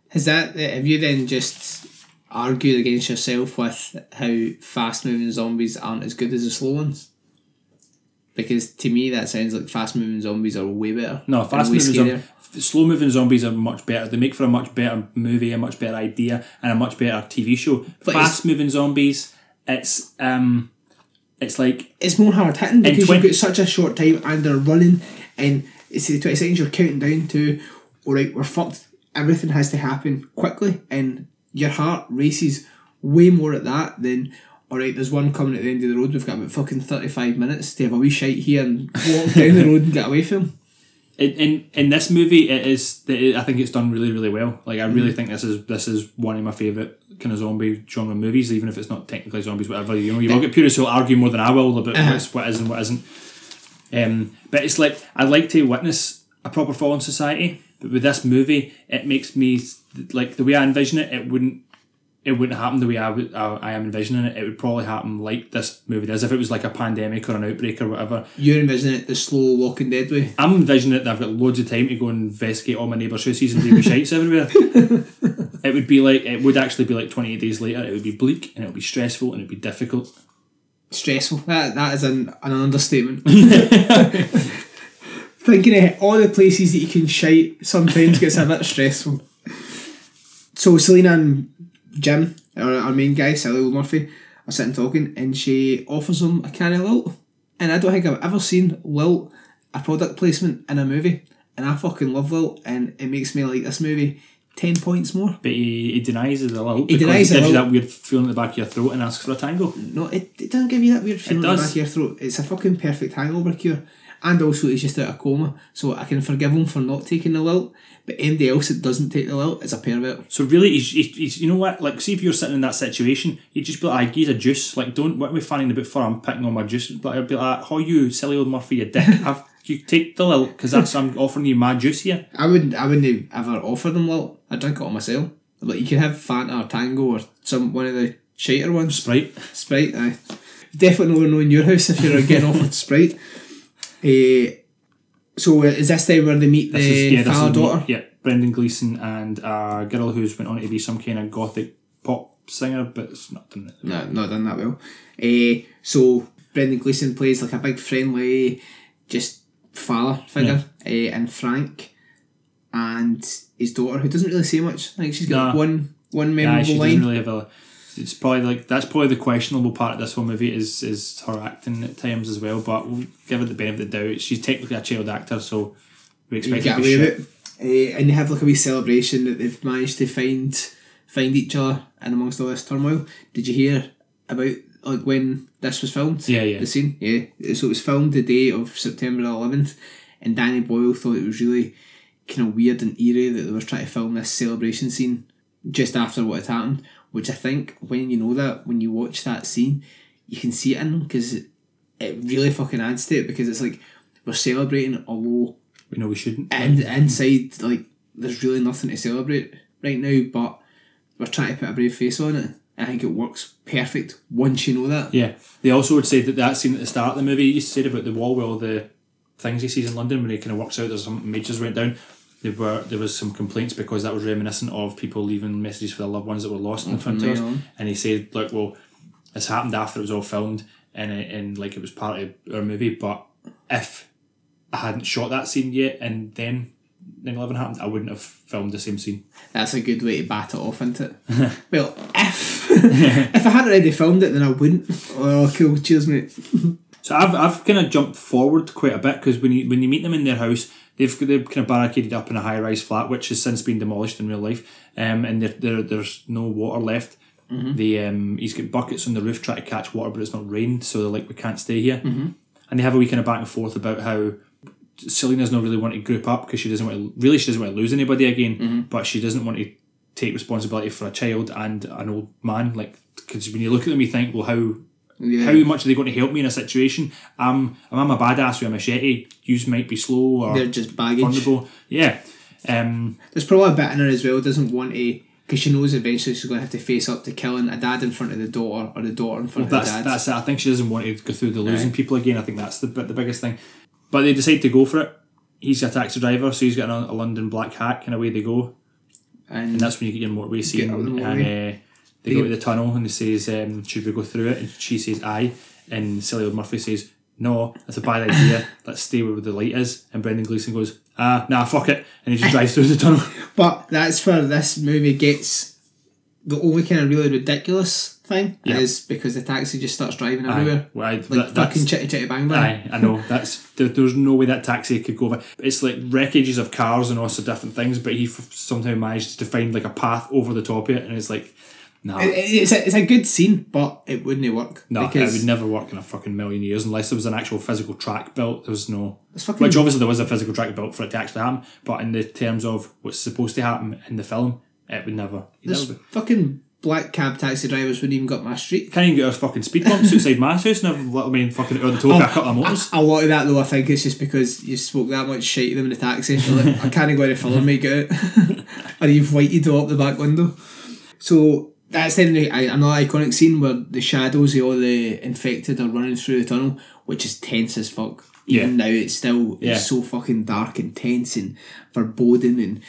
Has that have you then just argued against yourself with how fast moving zombies aren't as good as the slow ones? Because to me that sounds like fast moving zombies are way better. No, fast moving zombies, slow moving zombies are much better. They make for a much better movie, a much better idea, and a much better TV show. But fast moving zombies, it's um, it's like it's more hard hitting because 20 you've got such a short time and they're running and it's the 20 seconds you're counting down to alright we're fucked everything has to happen quickly and your heart races way more at that than alright there's one coming at the end of the road we've got about fucking 35 minutes to have a wee shite here and walk down the road and get away from him in in, in this movie, it is. it- I think it's done really really well. Like I Mm-hmm. really think this is this is one of my favorite kind of zombie genre movies, even if it's not technically zombies, whatever. You know, you'll get purists who'll argue more than I will about Uh-huh. what's, what is and what isn't. Um, but it's like I like to witness a proper fall in society, but with this movie, it makes me like the way I envision it. It wouldn't. It wouldn't happen the way I, would, I, I am envisioning it. It would probably happen like this movie does. If it was like a pandemic or an outbreak or whatever, you're envisioning it the slow walking dead way I'm envisioning it that I've got loads of time to go and investigate all my neighbours' houses and do my shites everywhere. it would be like it would actually be like 28 days later. It would be bleak and it would be stressful and it would be difficult. stressful that, that is an, an understatement thinking of all the places that you can shite sometimes gets a bit stressful. So Selena and Jim, our, our main guy, Sally Will Murphy, are sitting talking and she offers him a can of Lilt. And I don't think I've ever seen Lilt, a product placement in a movie. And I fucking love Lilt and it makes me like this movie 10 points more. But he, he denies it a little He denies it it gives you that weird feeling in the back of your throat and asks for a tango. No, it, it doesn't give you that weird feeling in the back of your throat. It's a fucking perfect hangover cure. And also, he's just out of coma, so I can forgive him for not taking the lilt. But anybody else that doesn't take the lilt is a pervert. So really, he's, he's, you know what? Like, see if you're sitting in that situation, you'd just be like, "He's a juice." Like, don't what are we fanning about for? I'm picking on my juice. But I'd be like, "How you, silly old Murphy, you dick? Have you take the lilt because that's I'm offering you my juice here." I wouldn't, I wouldn't ever offer them lilt. I'd drink it all myself. Like you can have Fanta or Tango or some one of the shiter ones. Sprite. Sprite, aye. Definitely never know in your house if you're getting offered Sprite. Eh, so uh, is this time where they meet This the is yeah, this father is daughter? Yeah, Brendan Gleeson and a girl who's went on to be some kind of gothic pop singer, but it's not done it. No, not done that well. Uh, so Brendan Gleeson plays like a big friendly, just father figure, uh, and Frank and his daughter, who doesn't really say much. I think she's got like, Nah. one one Yeah, memorable she line. doesn't really have a. It's probably like that's probably the questionable part of this whole movie is is her acting at times as well. But we'll give it the benefit of the doubt. She's technically a child actor, so we expect her get away with it. Uh, and they have like a wee celebration that they've managed to find find each other and amongst all this turmoil. Did you hear about like when this was filmed? Yeah, yeah. The scene, yeah. So it was filmed the day of September eleventh, and Danny Boyle thought it was really kind of weird and eerie that they were trying to film this celebration scene just after what had happened. Which I think when you know that when you watch that scene, you can see it in them because it, really fucking adds to it because it's like we're celebrating although We know we shouldn't. and inside like there's really nothing to celebrate right now but we're trying to put a brave face on it I think it works perfect once you know that Yeah, they also would say that that scene at the start of the movie you said about the wall with all the things he sees in London when he kind of works out there's some majors went down. There were there was some complaints because that was reminiscent of people leaving messages for their loved ones that were lost in us. right. And he said, "Look, well, this happened after it was all filmed and it, and like it was part of our movie. But if I hadn't shot that scene yet and then 9-11 happened, I wouldn't have filmed the same scene. that's a good way to bat it off into it well if if I hadn't already filmed it then I wouldn't oh cool cheers mate So I've, I've kind of jumped forward quite a bit because when you when you meet them in their house, they've they've kind of barricaded up in a high rise flat which has since been demolished in real life, um, and there, there there's no water left. The um, he's got buckets on the roof trying to catch water, but it's not rained, so they're like we can't stay here. And they have a wee kind of back and forth about how Selena's not really want to group up because she doesn't want to really she doesn't want to lose anybody again, but she doesn't want to take responsibility for a child and an old man. Like because when you look at them, you think, well, how yeah how much are they going to help me in a situation? Um, I'm a badass with a machete. You might be slow or they're just baggage vulnerable. Yeah. Um, there's probably a bit in her as well doesn't want to because she knows eventually she's going to have to face up to killing a dad in front of the daughter or the daughter in front that's of the dad that's it. I think she doesn't want to go through the losing people again. I think that's the the biggest thing. But they decide to go for it. He's a taxi driver, so he's got a, a London black hack, and away they go. and And that's when you get your motorway scene, the and uh, they go to the tunnel, and he says, um, "Should we go through it?" And she says, "Aye." And Cillian Murphy says, "No, that's a bad idea. Let's stay where the light is." And Brendan Gleeson goes, "Ah, nah, fuck it," and he just drives through the tunnel. But that's where this movie gets the only kind of really ridiculous thing Yeah. is because the taxi just starts driving Aye, everywhere. well, I- Like that- fucking chitty chitty bang bang. Aye, I know. That's there, there's no way that taxi could go over. It's like wreckages of cars and all sorts of different things, but he f- somehow managed to find like a path over the top of it, and it's like, nah, It- It's a, it's a good scene, but it wouldn't work. no, it would never work in a fucking million years unless there was an actual physical track built. There was no, which obviously there was a physical track built for it to actually happen, but in the terms of what's supposed to happen in the film, it would never. You'd never fucking black cab taxi drivers wouldn't even got my street. Can't even get a fucking speed bumps outside my house, and I've let me in fucking out the toe, a couple of motors. A lot of that though, I think it's just because you spoke that much shit to them in the taxi. Like, I can't even go any further, mate, get out. or you've whited up the back window. So that's then the- I- another iconic scene where the shadows of all the infected are running through the tunnel, which is tense as fuck. Even Yeah. now, it's still Yeah. it's so fucking dark and tense and foreboding, and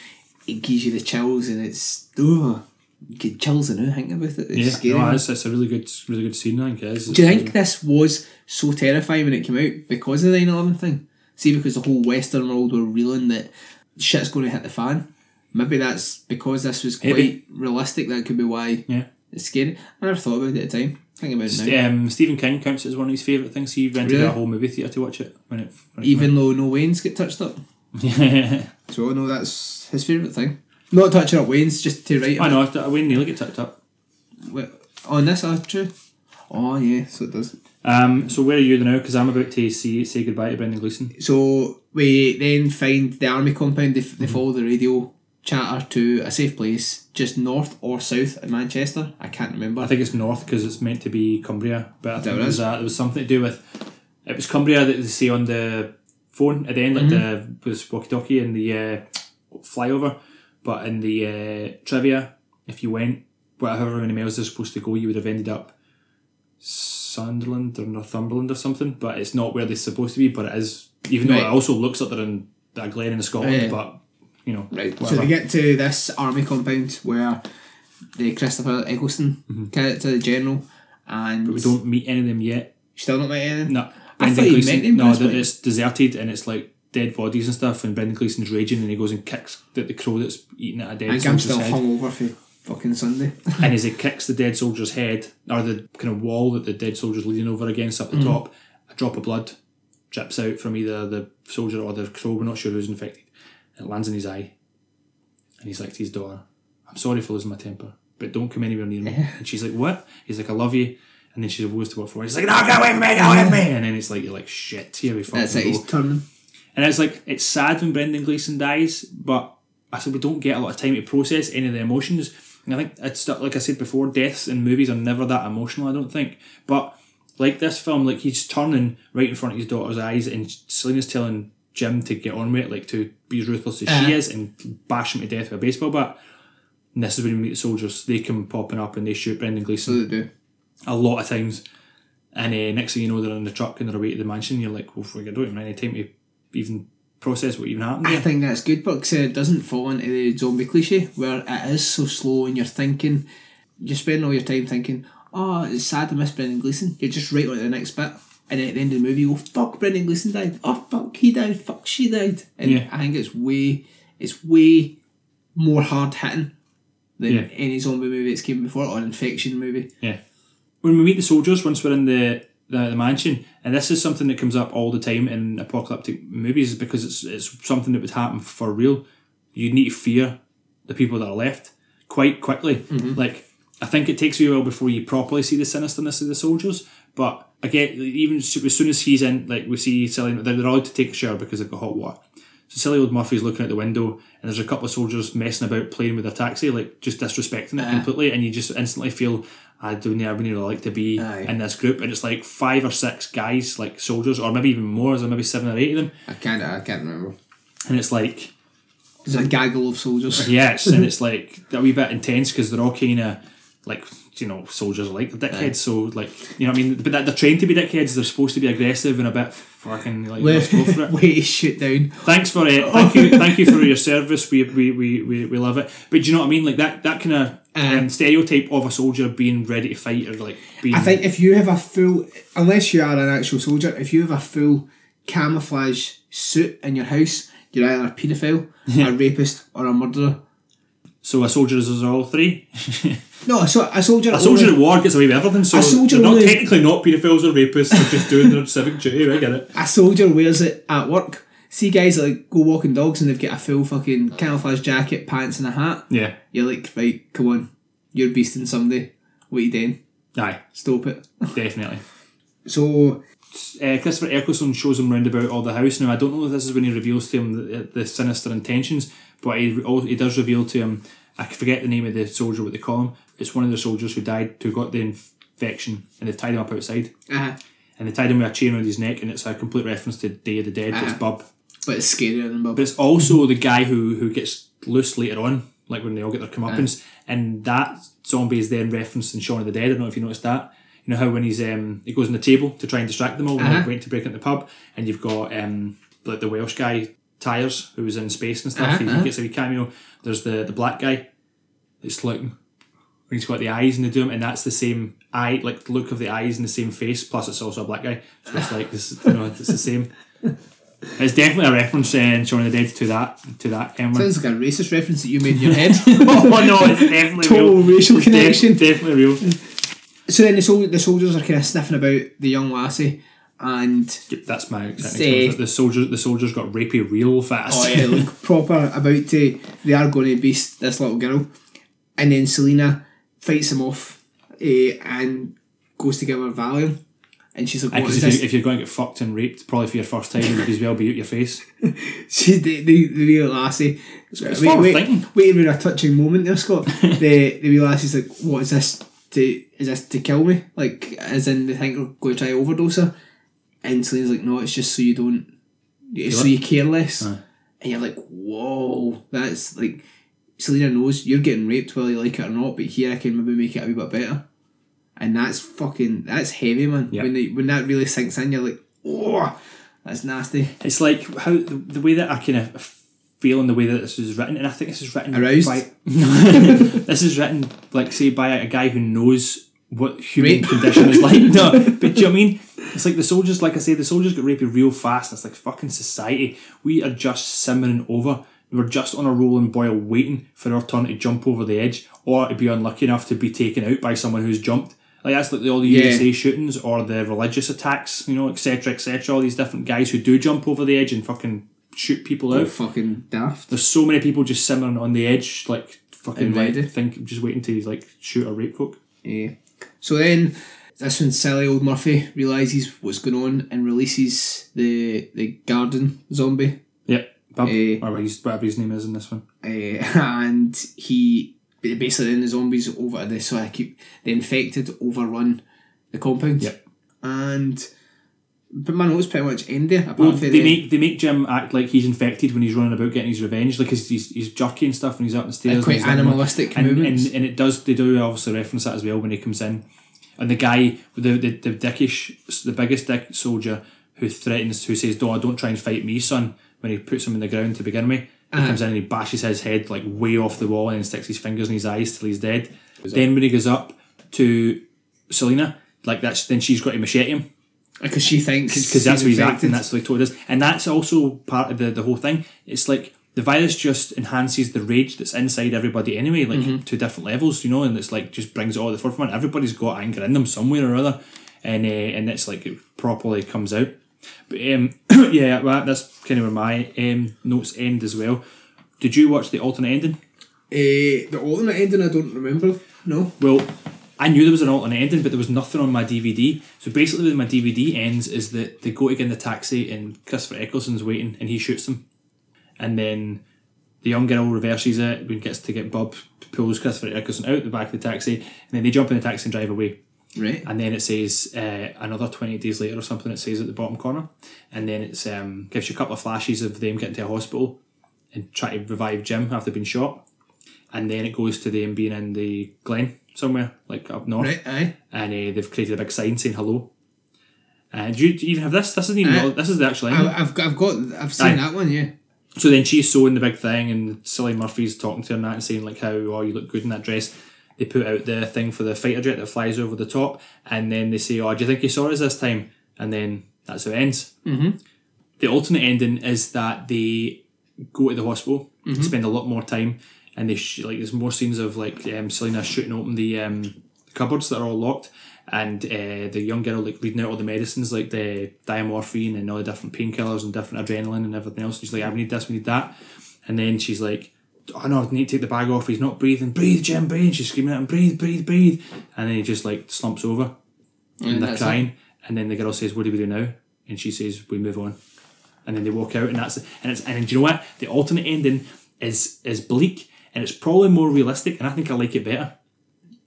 it gives you the chills, and it's oh, you get chills now thinking about it. It's Yeah, scary. no, it's, it's a really good, really good scene. I think it is. Do you think this was so terrifying when it came out because of the 9 11 thing? See, because the whole Western world were reeling that shit's going to hit the fan. Maybe that's because this was quite Maybe. realistic. That could be why Yeah. it's scary. I never thought about it at the time. Think about it now. Um, Stephen King counts it as one of his favourite things. He rented Really? a whole movie theatre to watch it when it. When it Even though no Wayne's get touched up. So no, that's his favourite thing. Not touching up Wayne's, just to write I know. I Wayne Neely get touched up. Wait, On this, ah, true. Oh yeah, so it does. Um, so where are you now? Because I'm about to see say goodbye to Brendan Gleeson. So we then find the army compound. They, they follow the radio chatter to a safe place just north or south of Manchester. I can't remember. I think it's north because it's meant to be Cumbria, but I that think it was, is? uh, there was something to do with it was Cumbria that they say on the phone at the end, like Mm-hmm. the was walkie talkie and the uh, flyover. But in the uh, trivia, if you went whatever many miles they're supposed to go, you would have ended up Sunderland or Northumberland or something. But it's not where they're supposed to be. But it is, even though it also looks like they're in that glen in Scotland. Yeah. But you know. Right. So whatever. they get to this army compound where the Christopher Eccleston character, the general, and Mm-hmm. we don't meet any of them yet. still not met anything. No, I thought you met them, No, that's that why- it's deserted and it's like dead bodies and stuff. And Brendan Gleeson's raging and he goes and kicks the, the crow that's eating at a dead I think I'm still head. hungover for fucking Sunday. and as he kicks the dead soldier's head or the kind of wall that the dead soldier's leaning over against up the Mm. top, a drop of blood drips out from either the soldier or the crow. We're not sure who's infected. It lands in his eye, and he's like to his daughter, "I'm sorry for losing my temper, but don't come anywhere near me." And she's like, "What?" He's like, "I love you." And then she goes to work for. He's like, "No, go away from me, go away from me!" And then it's like you're like, "Shit, here we fucking That's it. go." He's turning. And it's like it's sad when Brendan Gleeson dies, but I said we don't get a lot of time to process any of the emotions. And I think it's like I said before, deaths in movies are never that emotional. I don't think, but like this film, like he's turning right in front of his daughter's eyes, and Selena's telling Jim to get on with it, like to be as ruthless as Uh-huh. she is, and bash him to death with a baseball bat. And this is when you meet the soldiers. They come popping up and they shoot Brendan Gleeson So they do. a lot of times. And uh, next thing you know, they're in the truck and they're away to the mansion. You're like, well, we don't even have any time to even process what even happened. I there. think that's good, but 'cause it doesn't fall into the zombie cliche where it is so slow and you're thinking, you're spending all your time thinking, oh, it's sad to miss Brendan Gleeson. You're just right on to the next bit. And at the end of the movie, you go, fuck, Brendan Gleeson died. Oh, fuck, he died. Fuck, she died. And Yeah. I think it's way, it's way more hard hitting than Yeah. any zombie movie that's came before or an infection movie. Yeah. When we meet the soldiers, once we're in the, the, the mansion, and this is something that comes up all the time in apocalyptic movies, because it's it's something that would happen for real. You need to fear the people that are left quite quickly. Mm-hmm. Like I think it takes you a while before you properly see the sinisterness of the soldiers. But again, even as soon as he's in, like we see Silly, they're, they're allowed to take a shower because they've got hot water. So silly old Murphy's looking out the window, and there's a couple of soldiers messing about playing with their taxi, like just disrespecting it uh-huh. completely, and you just instantly feel I don't ever really like to be Aye. in this group, and it's like five or six guys, like soldiers, or maybe even more. There's maybe seven or eight of them, I can't, I can't remember. and it's like There's a gaggle of soldiers. yes, and it's like a wee bit intense because they're all kind of like you know soldiers are like they're dickheads, so like you know what I mean, but they're trained to be dickheads. They're supposed to be aggressive and a bit fucking like let's go for it. Way to shoot down. Thanks for it. Thank you. Thank you for your service. We we, we, we, we love it. But do you know what I mean? Like that that kind of um, stereotype of a soldier being ready to fight or like being. I think if you have a full, unless you are an actual soldier, if you have a full camouflage suit in your house, you're either a paedophile, a rapist, or a murderer. So. A soldier is all three. No, so a soldier. A soldier only- at war gets away with everything. So A soldier they're not only- technically not paedophiles or rapists. They're just doing their civic duty. I get it. a soldier wears it at work. See guys that like go walking dogs and they've got a full fucking camouflage jacket, pants, and a hat. Yeah. You're like, right, come on, you're beasting somebody. What are you doing? Aye. Stop it. Definitely. So uh, Christopher Eccleston shows him round about all the house. Now, I don't know if this is when he reveals to him the, the sinister intentions, but he, he does reveal to him, I forget the name of the soldier, what they call him. It's one of the soldiers who died, who got the infection, and they've tied him up outside. Uh-huh. And they tied him with a chain around his neck, and it's a complete reference to Day of the Dead, it's Bub. but it's scarier than Bob. But it's also the guy who, who gets loose later on, like when they all get their comeuppance, and that zombie is then referenced in Shaun of the Dead. I don't know if you noticed that. You know how when he's um he goes on the table to try and distract them all when Uh-huh. they're waiting to break into the pub, and you've got um like the Welsh guy Tyres who was in Spaced and stuff. Uh-huh, he gets a wee cameo. There's the the black guy. It's like he's got the eyes and the do him, and that's the same eye, like the look of the eyes and the same face. Plus, it's also a black guy. So it's like this, you know, it's the same. It's definitely a reference uh, in Shaun of the Dead to that to that. Um, Sounds like a racist reference that you made in your head. oh no, it's definitely Total real. racial It's connection. definitely real. so then the, sol- the soldiers are kind of sniffing about the young lassie, and Yep, that's my Say- The soldiers, the soldiers got rapey real fast. oh yeah, look proper about to. They are going to beast this little girl, and then Selena fights him off, eh, and goes to give her Valium, and she's like, "What is if, this?" you, if you're going to get fucked and raped, probably for your first time, you might as well be out your face. She's the, the, the wee lassie. it's wait, forward wait, thinking. wait, we're a touching moment there, Scott. the the wee lassie's like, "What is this? To is this to kill me? Like, as in they think we're going to try overdose her?" And Selena's like, "No, it's just so you don't, it's so it? you care less." Aye. And you're like, "Whoa, that's like." Selena knows you're getting raped whether you like it or not, but here I can maybe make it a wee bit better. And that's fucking that's heavy, man. Yeah. When they, when that really sinks in, you're like, oh, that's nasty. It's like how the, the way that I kind of feeling the way that this is written, and I think this is written Aroused? by this is written like say by a guy who knows what human Rape. condition is like. No, but do you know what I mean? It's like the soldiers, like I say, the soldiers get raped real fast. It's like fucking society. We are just simmering over. We're just on a rolling boil, waiting for our turn to jump over the edge, or to be unlucky enough to be taken out by someone who's jumped. Like that's like the, all the Yeah. USA shootings or the religious attacks, you know, etc., etc. All these different guys who do jump over the edge and fucking shoot people Oh, out. fucking daft. There's so many people just simmering on the edge, like fucking like, think just waiting to like shoot a rape folk. Yeah. So then, that's when silly old Murphy realizes what's going on and releases the the garden zombie, Yep. Bub, Eh. or his, whatever his name is in this one. uh, and he basically then the zombies over this, so I keep the infected overrun the compound. Yep. And but my notes pretty much end there. Apart Well, from they the, make they make Jim act like he's infected when he's running about getting his revenge, like he's he's, he's jerky and stuff when he's up the stairs. and quite he's animalistic and, movements. and and it does they do obviously reference that as well when he comes in, and the guy the the, the dickish the biggest dick soldier who threatens who says don't don't try and fight me son when he puts him in the ground to begin with. He Uh-huh. comes in and he bashes his head like way off the wall and then sticks his fingers in his eyes till he's dead. Then when he goes up to Selena, like that's then she's got to machete him because she thinks because that's what he's infected. acting. That's what he told us, and that's also part of the the whole thing. It's like the virus just enhances the rage that's inside everybody anyway, like Mm-hmm. to different levels, you know, and it's like just brings it all to the forefront. Everybody's got anger in them somewhere or other, and uh, and it's like it properly comes out. But um, yeah, well, that's kind of where my um, notes end as well. Did you watch the alternate ending? Eh, the alternate ending, I don't remember. No. Well, I knew there was an alternate ending, but there was nothing on my DVD. So basically, way my DVD ends is that they go to get in the taxi and Christopher Eccleston's waiting and he shoots them. And then the young girl reverses it when gets to get Bob, pulls Christopher Eccleston out the back of the taxi, and then they jump in the taxi and drive away. Right. And then it says uh, another 20 days later or something, it says at the bottom corner. And then it's um, gives you a couple of flashes of them getting to a hospital and try to revive Jim after being shot. And then it goes to them being in the Glen somewhere, like up north Right. Aye. and uh, they've created a big sign saying hello. And do you, do you even have this? This isn't even. Uh, this is the actual ending. I've got, I've got, I've seen Aye. that one. Yeah. so then she's sewing the big thing, and Silly Murphy's talking to her and that, and saying like how oh you look good in that dress. They put out the thing for the fighter jet that flies over the top, and then they say, "Oh, do you think you saw us this time?" And then that's how it ends. Mm-hmm. The alternate ending is that they go to the hospital, spend a lot more time, and they sh- like there's more scenes of like um, Selena shooting open the um, cupboards that are all locked, and uh, the young girl like reading out all the medicines like the diamorphine and all the different painkillers and different adrenaline and everything else. And she's like, "I need this, we need that," and then she's like. Oh no! I need to take the bag off. He's not breathing. Breathe, Jim. Breathe. She's screaming at him. Breathe, breathe, breathe. And then he just like slumps over, and they're that's crying. And then the girl says, "What do we do now?" And she says, "We move on." And then they walk out, and that's and it's and do you know what? The alternate ending is is bleak, and it's probably more realistic, and I think I like it better.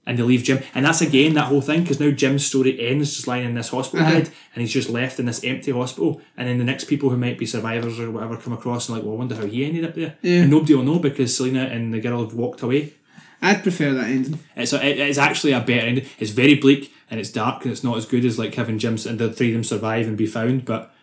And they leave Jim, and that's again that whole thing because now Jim's story ends just lying in this hospital Uh-huh. bed, and he's just left in this empty hospital. And then the next people who might be survivors or whatever come across and like, well, I wonder how he ended up there. Yeah. And nobody will know because Selena and the girl have walked away. I'd prefer that ending. It's a, it- it's actually a better ending. It's very bleak and it's dark and it's not as good as like having Jim's and the three of them survive and be found. But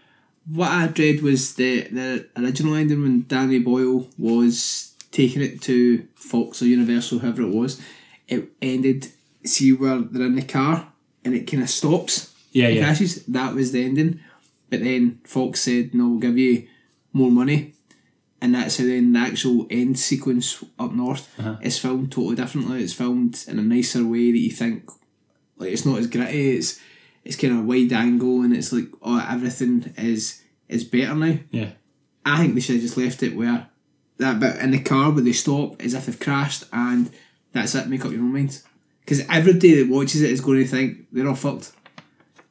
What I dread was the the original ending when Danny Boyle was taking it to Fox or Universal, whoever it was. It ended. See where they're in the car and it kind of stops. yeah, It yeah, crashes. That was the ending. But then Fox said, "No, we'll give you more money." And that's how then the actual end sequence up north Uh-huh. is filmed totally differently. It's filmed in a nicer way that you think like it's not as gritty. It's it's kind of wide angle and it's like oh everything is is better now. yeah. I think they should have just left it where that bit in the car where they stop as if they've crashed and that's it. Make up your own mind because everybody that watches it is going to think they're all fucked.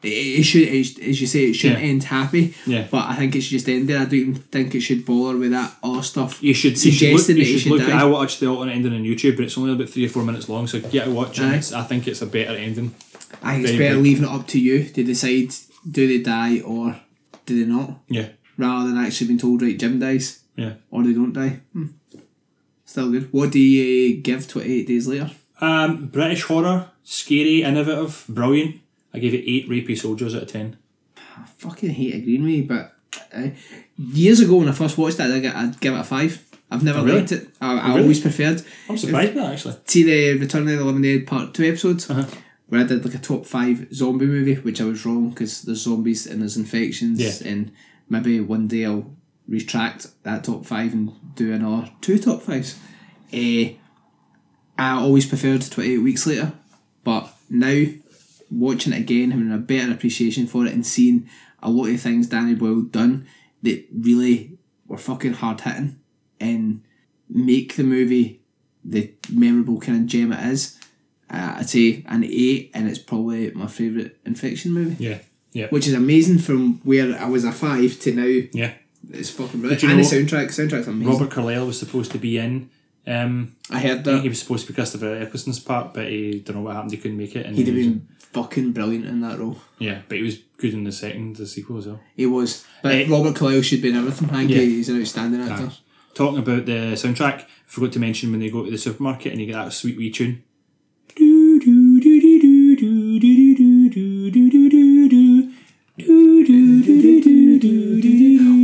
It, it should, it, as you say, it shouldn't Yeah. end happy. Yeah. But I think it should just end there. I don't even think it should bother with that other stuff. You should, you should look. You should should look die. I watched the alternate ending on YouTube, but it's only about three or four minutes long, so get to watch it. It's, I think it's a better ending. I think it's better good. leaving it up to you to decide do they die or do they not, Yeah, rather than actually being told right Jim dies yeah. or they don't die. Hmm. Still good. What do you give Twenty Eight Days Later? Um, British horror, scary, innovative, brilliant. I gave it eight rapey soldiers out of ten. I fucking hate agreeing with you, but uh, years ago when I first watched it, I'd, give it a five. I've never Oh, really? liked it. I, I really? always preferred. I'm surprised by that actually. See the Return of the Living Dead Part Two episodes Uh-huh. where I did like a top five zombie movie, which I was wrong because there's zombies and there's infections, Yeah. and maybe one day I'll retract that top five and do another two top fives. Eh, I always preferred Twenty Eight Weeks Later, but now watching it again, having a better appreciation for it, and seeing a lot of things Danny Boyle done that really were fucking hard hitting and make the movie the memorable kind of gem it is. Uh, I'd say an eight, and it's probably my favourite infection movie, Yeah. Yeah. which is amazing from where I was a five to now. yeah. It's fucking brilliant. And the soundtrack, soundtrack's amazing. Robert Carlyle was supposed to be in. Um, I heard that he was supposed to be Christopher Eccleston's part, but he don't know what happened. He couldn't make it. And he'd have he was- been fucking brilliant in that role. yeah, but he was good in the second, the sequel as well. He was, but Eh, Robert Carlyle should be in everything. I think Yeah. he's an outstanding actor. Talking about the soundtrack, I forgot to mention when they go to the supermarket and you get that sweet wee tune.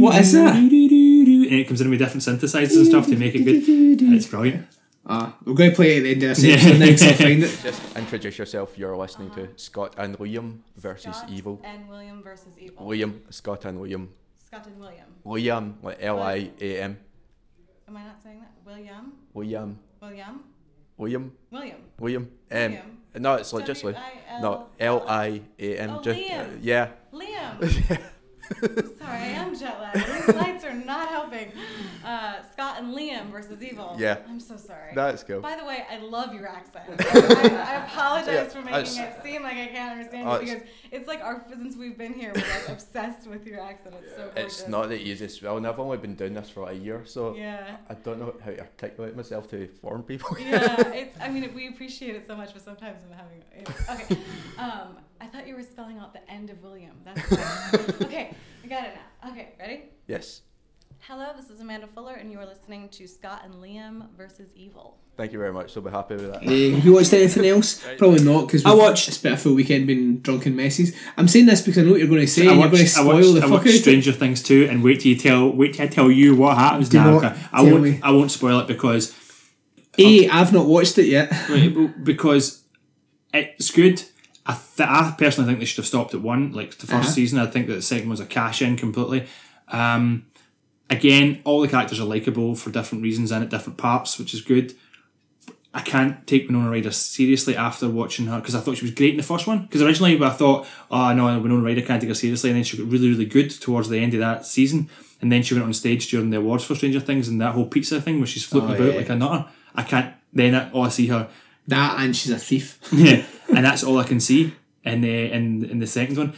What is that? And it comes in with different synthesizers and stuff to make it good. It's brilliant. Ah, we're going to play it at the end of this episode next. I'll find it. Just introduce yourself. You're listening to Scott and Liam versus Scott Evil. and William versus Evil. Liam, Scott and Liam. Scott and William. Liam, like L I A M. Am I not saying that? William. Liam. William. William. William. William. Um, William. No, it's like just like no L I A M. Oh, Just Liam. Uh, yeah. Liam. Sorry, I am jet lagged. These lights are not helping. Uh, Scott and Liam versus Evil. Yeah. I'm so sorry. That's cool. By the way, I love your accent. I, I apologize Yeah, for making s- it seem like I can't understand you because it's like our since we've been here, we're like obsessed with your accent. It's so gorgeous. It's not the easiest. Well, and I've only been doing this for like a year, so Yeah. I don't know how to articulate myself to foreign people. yeah, it's. I mean, we appreciate it so much, but sometimes I'm having. It's, okay, um, I thought you were spelling out the end of William. That's okay. I got it now. Okay, ready? yes. Hello, this is Amanda Fuller, and you are listening to Scott and Liam versus Evil. Thank you very much. So be happy with that. Have you watched anything else? Probably not, because I watched- spent a full weekend being drunken messes. I'm saying this because I know what you're going to say, I and you're going to watched, I watched, the I fuck watched out of it. Stranger Things too, and wait till you tell wait till I tell you what happens Do now. not? I won't me. I won't spoil it because A, I've not watched it yet. right, because it's good. I, th- I personally think they should have stopped at one, like the 1st Uh-huh. season. I think that the second was a cash in completely. Um, again, all the characters are likable for different reasons and at different parts, which is good. I can't take Winona Ryder seriously after watching her because I thought she was great in the first one. Because originally I thought, oh no, Winona Ryder can't take her seriously, and then she got really, really good towards the end of that season. And then she went on stage during the awards for Stranger Things and that whole pizza thing where she's floating Oh, about yeah. like a nutter. I can't. Then I, all I see her That and she's a thief. yeah, and that's all I can see in the in in the second one.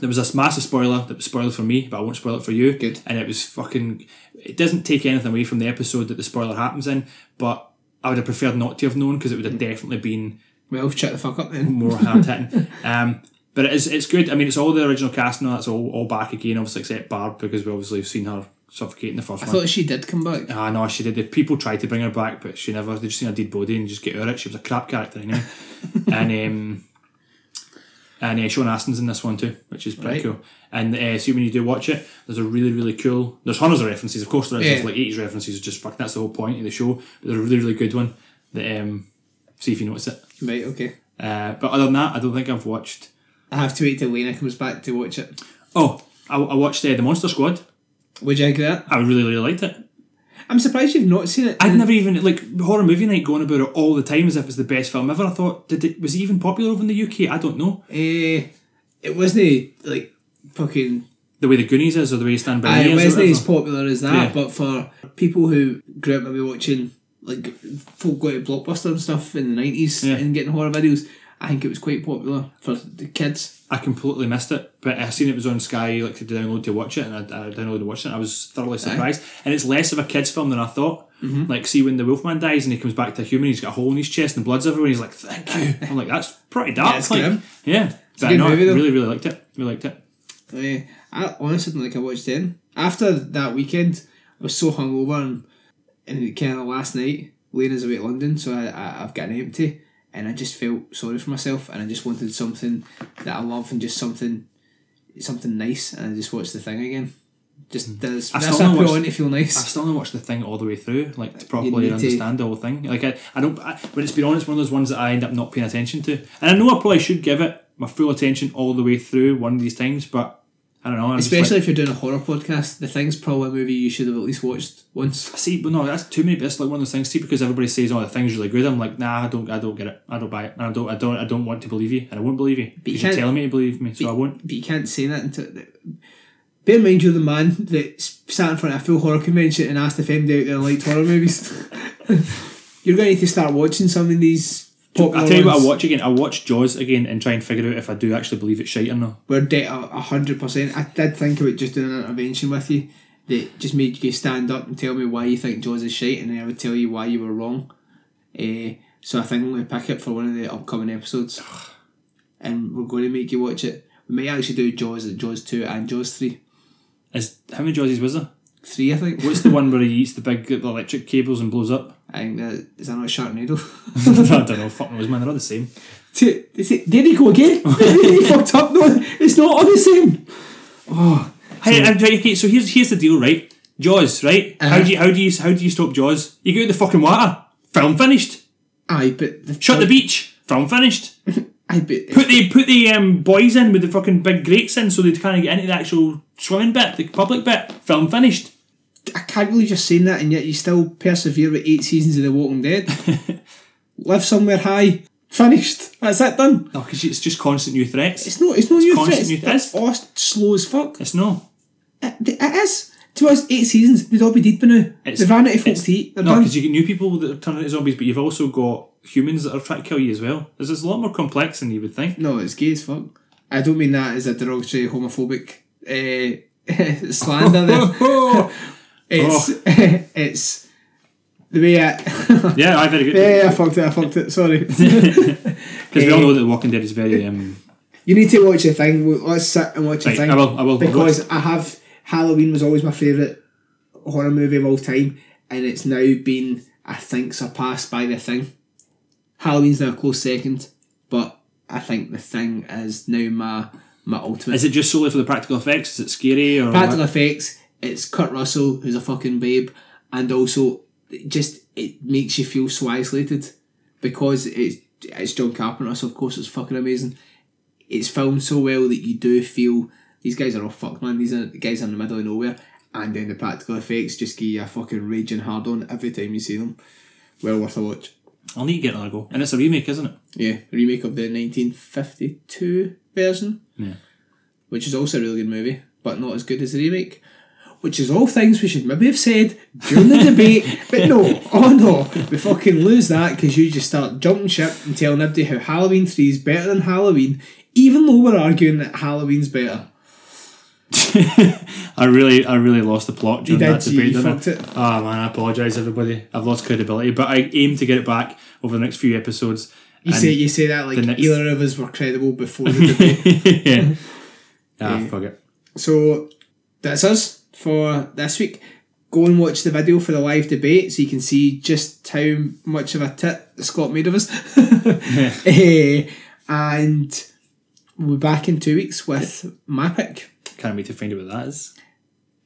There was this massive spoiler that was spoiled for me, but I won't spoil it for you. Good. And it was fucking. It doesn't take anything away from the episode that the spoiler happens in, but I would have preferred not to have known because it would have definitely been Well, shut the fuck up then. more hard hitting. um, but it is it's good. I mean, it's all the original cast now. all that's all, all back again, obviously except Barb because we obviously have seen her suffocate in the first I one. thought she did come back. Ah, no, she did. The people tried to bring her back, but she never. They just seen her dead body and just get over it. She was a crap character anyway. and um, and uh, Sean Astin's in this one too, which is pretty Right. cool. And uh, see when you do watch it, there's a really really cool. There's hundreds of references, of course. There is Yeah. There's like 80s references. Just fucking that's the whole point of the show. But there's a really really good one. That um, see if you notice it. Right, okay. Uh, but other than that, I don't think I've watched. I have to wait till Lena comes back to watch it. Oh, I, I watched uh, the Monster Squad. Would you like that? I really really liked it. I'm surprised you've not seen it. I'd never even like horror movie night going about it all the time as if it's the best film ever. I thought, did it was it even popular over in the UK? I don't know. Eh, it wasn't like fucking. The way the Goonies is or the way you stand by me it wasn't as popular as that, Yeah. but for people who grew up maybe watching like folk go to Blockbuster and stuff in the nineties Yeah. and getting horror videos, I think it was quite popular for the kids. I completely missed it, but I seen it was on Sky like to download to watch it, and I, I downloaded to watch it. And I was thoroughly surprised, and it's less of a kids film than I thought. Mm-hmm. Like, see when the Wolfman dies and he comes back to a human, he's got a hole in his chest and blood's everywhere. He's like, "Thank you." I'm like, "That's pretty dark." Yeah, it's like, yeah, but no, movie, I though. really, really liked it. Really liked it. Eh, I honestly didn't like I watched it. After that weekend, I was so hungover and and kind of last night, Lena's away to London, so I, I I've got an empty, and I just felt sorry for myself, and I just wanted something that I love and just something something nice, and I just watched the thing again. Just hmm. does. I still what I put watched- on to feel nice. Nice. still not watched the thing all the way through, like to properly need to- understand the whole thing. Like I, I don't. I, when it's been on, it's one of those ones that I end up not paying attention to, and I know I probably should give it my full attention all the way through one of these times, but I don't know. I'm just like- Especially if you're doing a horror podcast, the thing's probably a movie you should have at least watched once. See, but no, that's too many. It's like one of those things. See, because everybody says, "Oh, the thing's really good." I'm like, nah, I don't, I don't get it. I don't buy it. I don't, I don't, I don't want to believe you, and I won't believe you. you But you're can't- telling me to believe me, so I won't. But you can't say that until. Bear in mind, you're the man that sat in front of a full horror convention and asked if anybody out there liked horror movies. you're going to need to start watching some of these. I'll tell you what I watch again. I watch Jaws again and try and figure out if I do actually believe it's shite or not. We're de- a a hundred percent. I did think about just doing an intervention with you that just made you stand up and tell me why you think Jaws is shite, and then I would tell you why you were wrong. Uh, so I think I'm going to pick it for one of the upcoming episodes, and we're going to make you watch it. We may actually do Jaws, Jaws two, and Jaws three. Is how many Jawsies was there? Three, I think. What's the one where he eats the big electric cables and blows up? I think that is that not Sharknado. I don't know. Fuck knows, man. They're all the same. See, see, there you go again. he fucked up. No, it's not all the same. Hey, I'm right, okay. So here's here's the deal, right? Jaws, right? How Uh-huh. do you how do you how do you stop Jaws? You go in the fucking water. Film finished. Aye, but the Shut the beach. Film finished. Aye, but Put the put the um, boys in with the fucking big grates in, so they kind of get into the actual swimming bit, the public bit. Film finished. I can't believe you're saying that, and yet you still persevere with eight seasons of The Walking Dead. Live somewhere high. Finished. That's it. Done. No, because it's just constant new threats. It's not. It's no new constant threats. new- It's all slow as fuck. It's no. It, it is. To us, eight seasons. They'd all be dead by now. It's, They've ran out of folks it's- to eat. They're no, because you get new people that are turning into zombies, but you've also got humans that are trying to kill you as well. This is a lot more complex than you would think. No, it's gay as fuck. I don't mean that as a derogatory homophobic uh, slander. there. it's it's the way I Yeah, I very good. yeah, yeah I fucked it. I fucked it. Sorry. Because we all know that The Walking Dead is very um, you need to watch a thing. Well, Let's sit and watch a Right, thing. I will, I will. because I have Halloween was always my favourite horror movie of all time, and it's now been I think surpassed by the thing. Halloween's now a close second, but I think the thing is now my my ultimate. Is it just solely for the practical effects? Is it scary or Practical what? effects. It's Kurt Russell who's a fucking babe, and also it just it makes you feel so isolated because it's it's John Carpenter, so of course it's fucking amazing. It's filmed so well that you do feel these guys are all fucked, man. These are the guys are in the middle of nowhere, and then the practical effects just give you a fucking raging hard on every time you see them. Well worth a watch. I'll need to get another go. And it's a remake, isn't it? Yeah, remake of the 1952 version. Yeah. Which is also a really good movie, but not as good as the remake. Which is all things we should maybe have said during the debate, but no, oh no, we fucking lose that because you just start jumping ship and telling everybody how Halloween 3 is better than Halloween, even though we're arguing that Halloween's better. I really, I really lost the plot during did, that debate. you didn't it. Oh man, I apologise, everybody. I've lost credibility, but I aim to get it back over the next few episodes. You say you say that like next- either of us were credible before the debate. yeah. Ah, fuck it. So that's us for this week. Go and watch the video for the live debate so you can see just how much of a tit Scott made of us. Eh, and we'll be back in two weeks with my pick. Can't wait to find out what that is.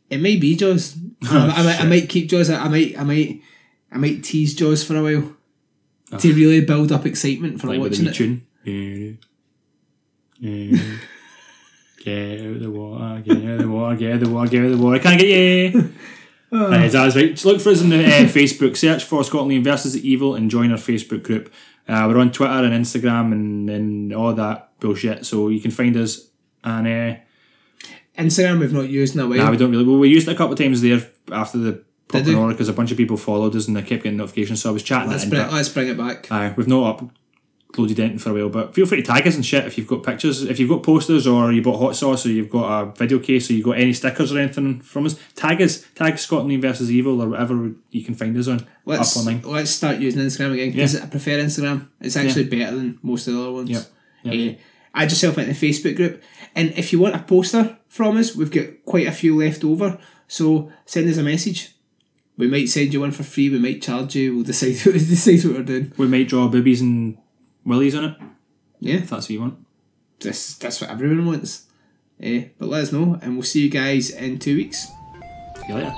It may be Jaws. I, I, might, I might keep Jaws. I might I might I might tease Jaws for a while to really build up excitement for Like watching it. tune. Get out the water, get out the water, get out the water, get out the water. I can't get you. Right, that's right. Just look for us in the uh, Facebook. Search for Scotland versus Evil and join our Facebook group. Uh, we're on Twitter and Instagram and, and all that bullshit. So you can find us. And uh, Instagram we've not used in a while. nah, we don't really. Well, we used it a couple of times there after the proper order because a bunch of people followed us and I kept getting notifications. So I was chatting let's in. bring but- let's bring it back. Aye, we've not uploaded anything for a while, but feel free to tag us and shit if you've got pictures, if you've got posters or you've got hot sauce or you've got a video case or you've got any stickers or anything from us. Tag us, tag Scotland versus Evil or whatever you can find us on Let's let's start using Instagram again because I prefer Instagram. It's actually better than most of the other ones. Yeah. Yep. Eh, add yourself into the Facebook group, and if you want a poster from us, we've got quite a few left over. So send us a message. We might send you one for free. We might charge you. We'll decide. We'll decide what we're doing. We might draw boobies and willies on it Yeah, if that's what you want. that's that's what everyone wants. Eh, but let us know, and we'll see you guys in two weeks. See you later.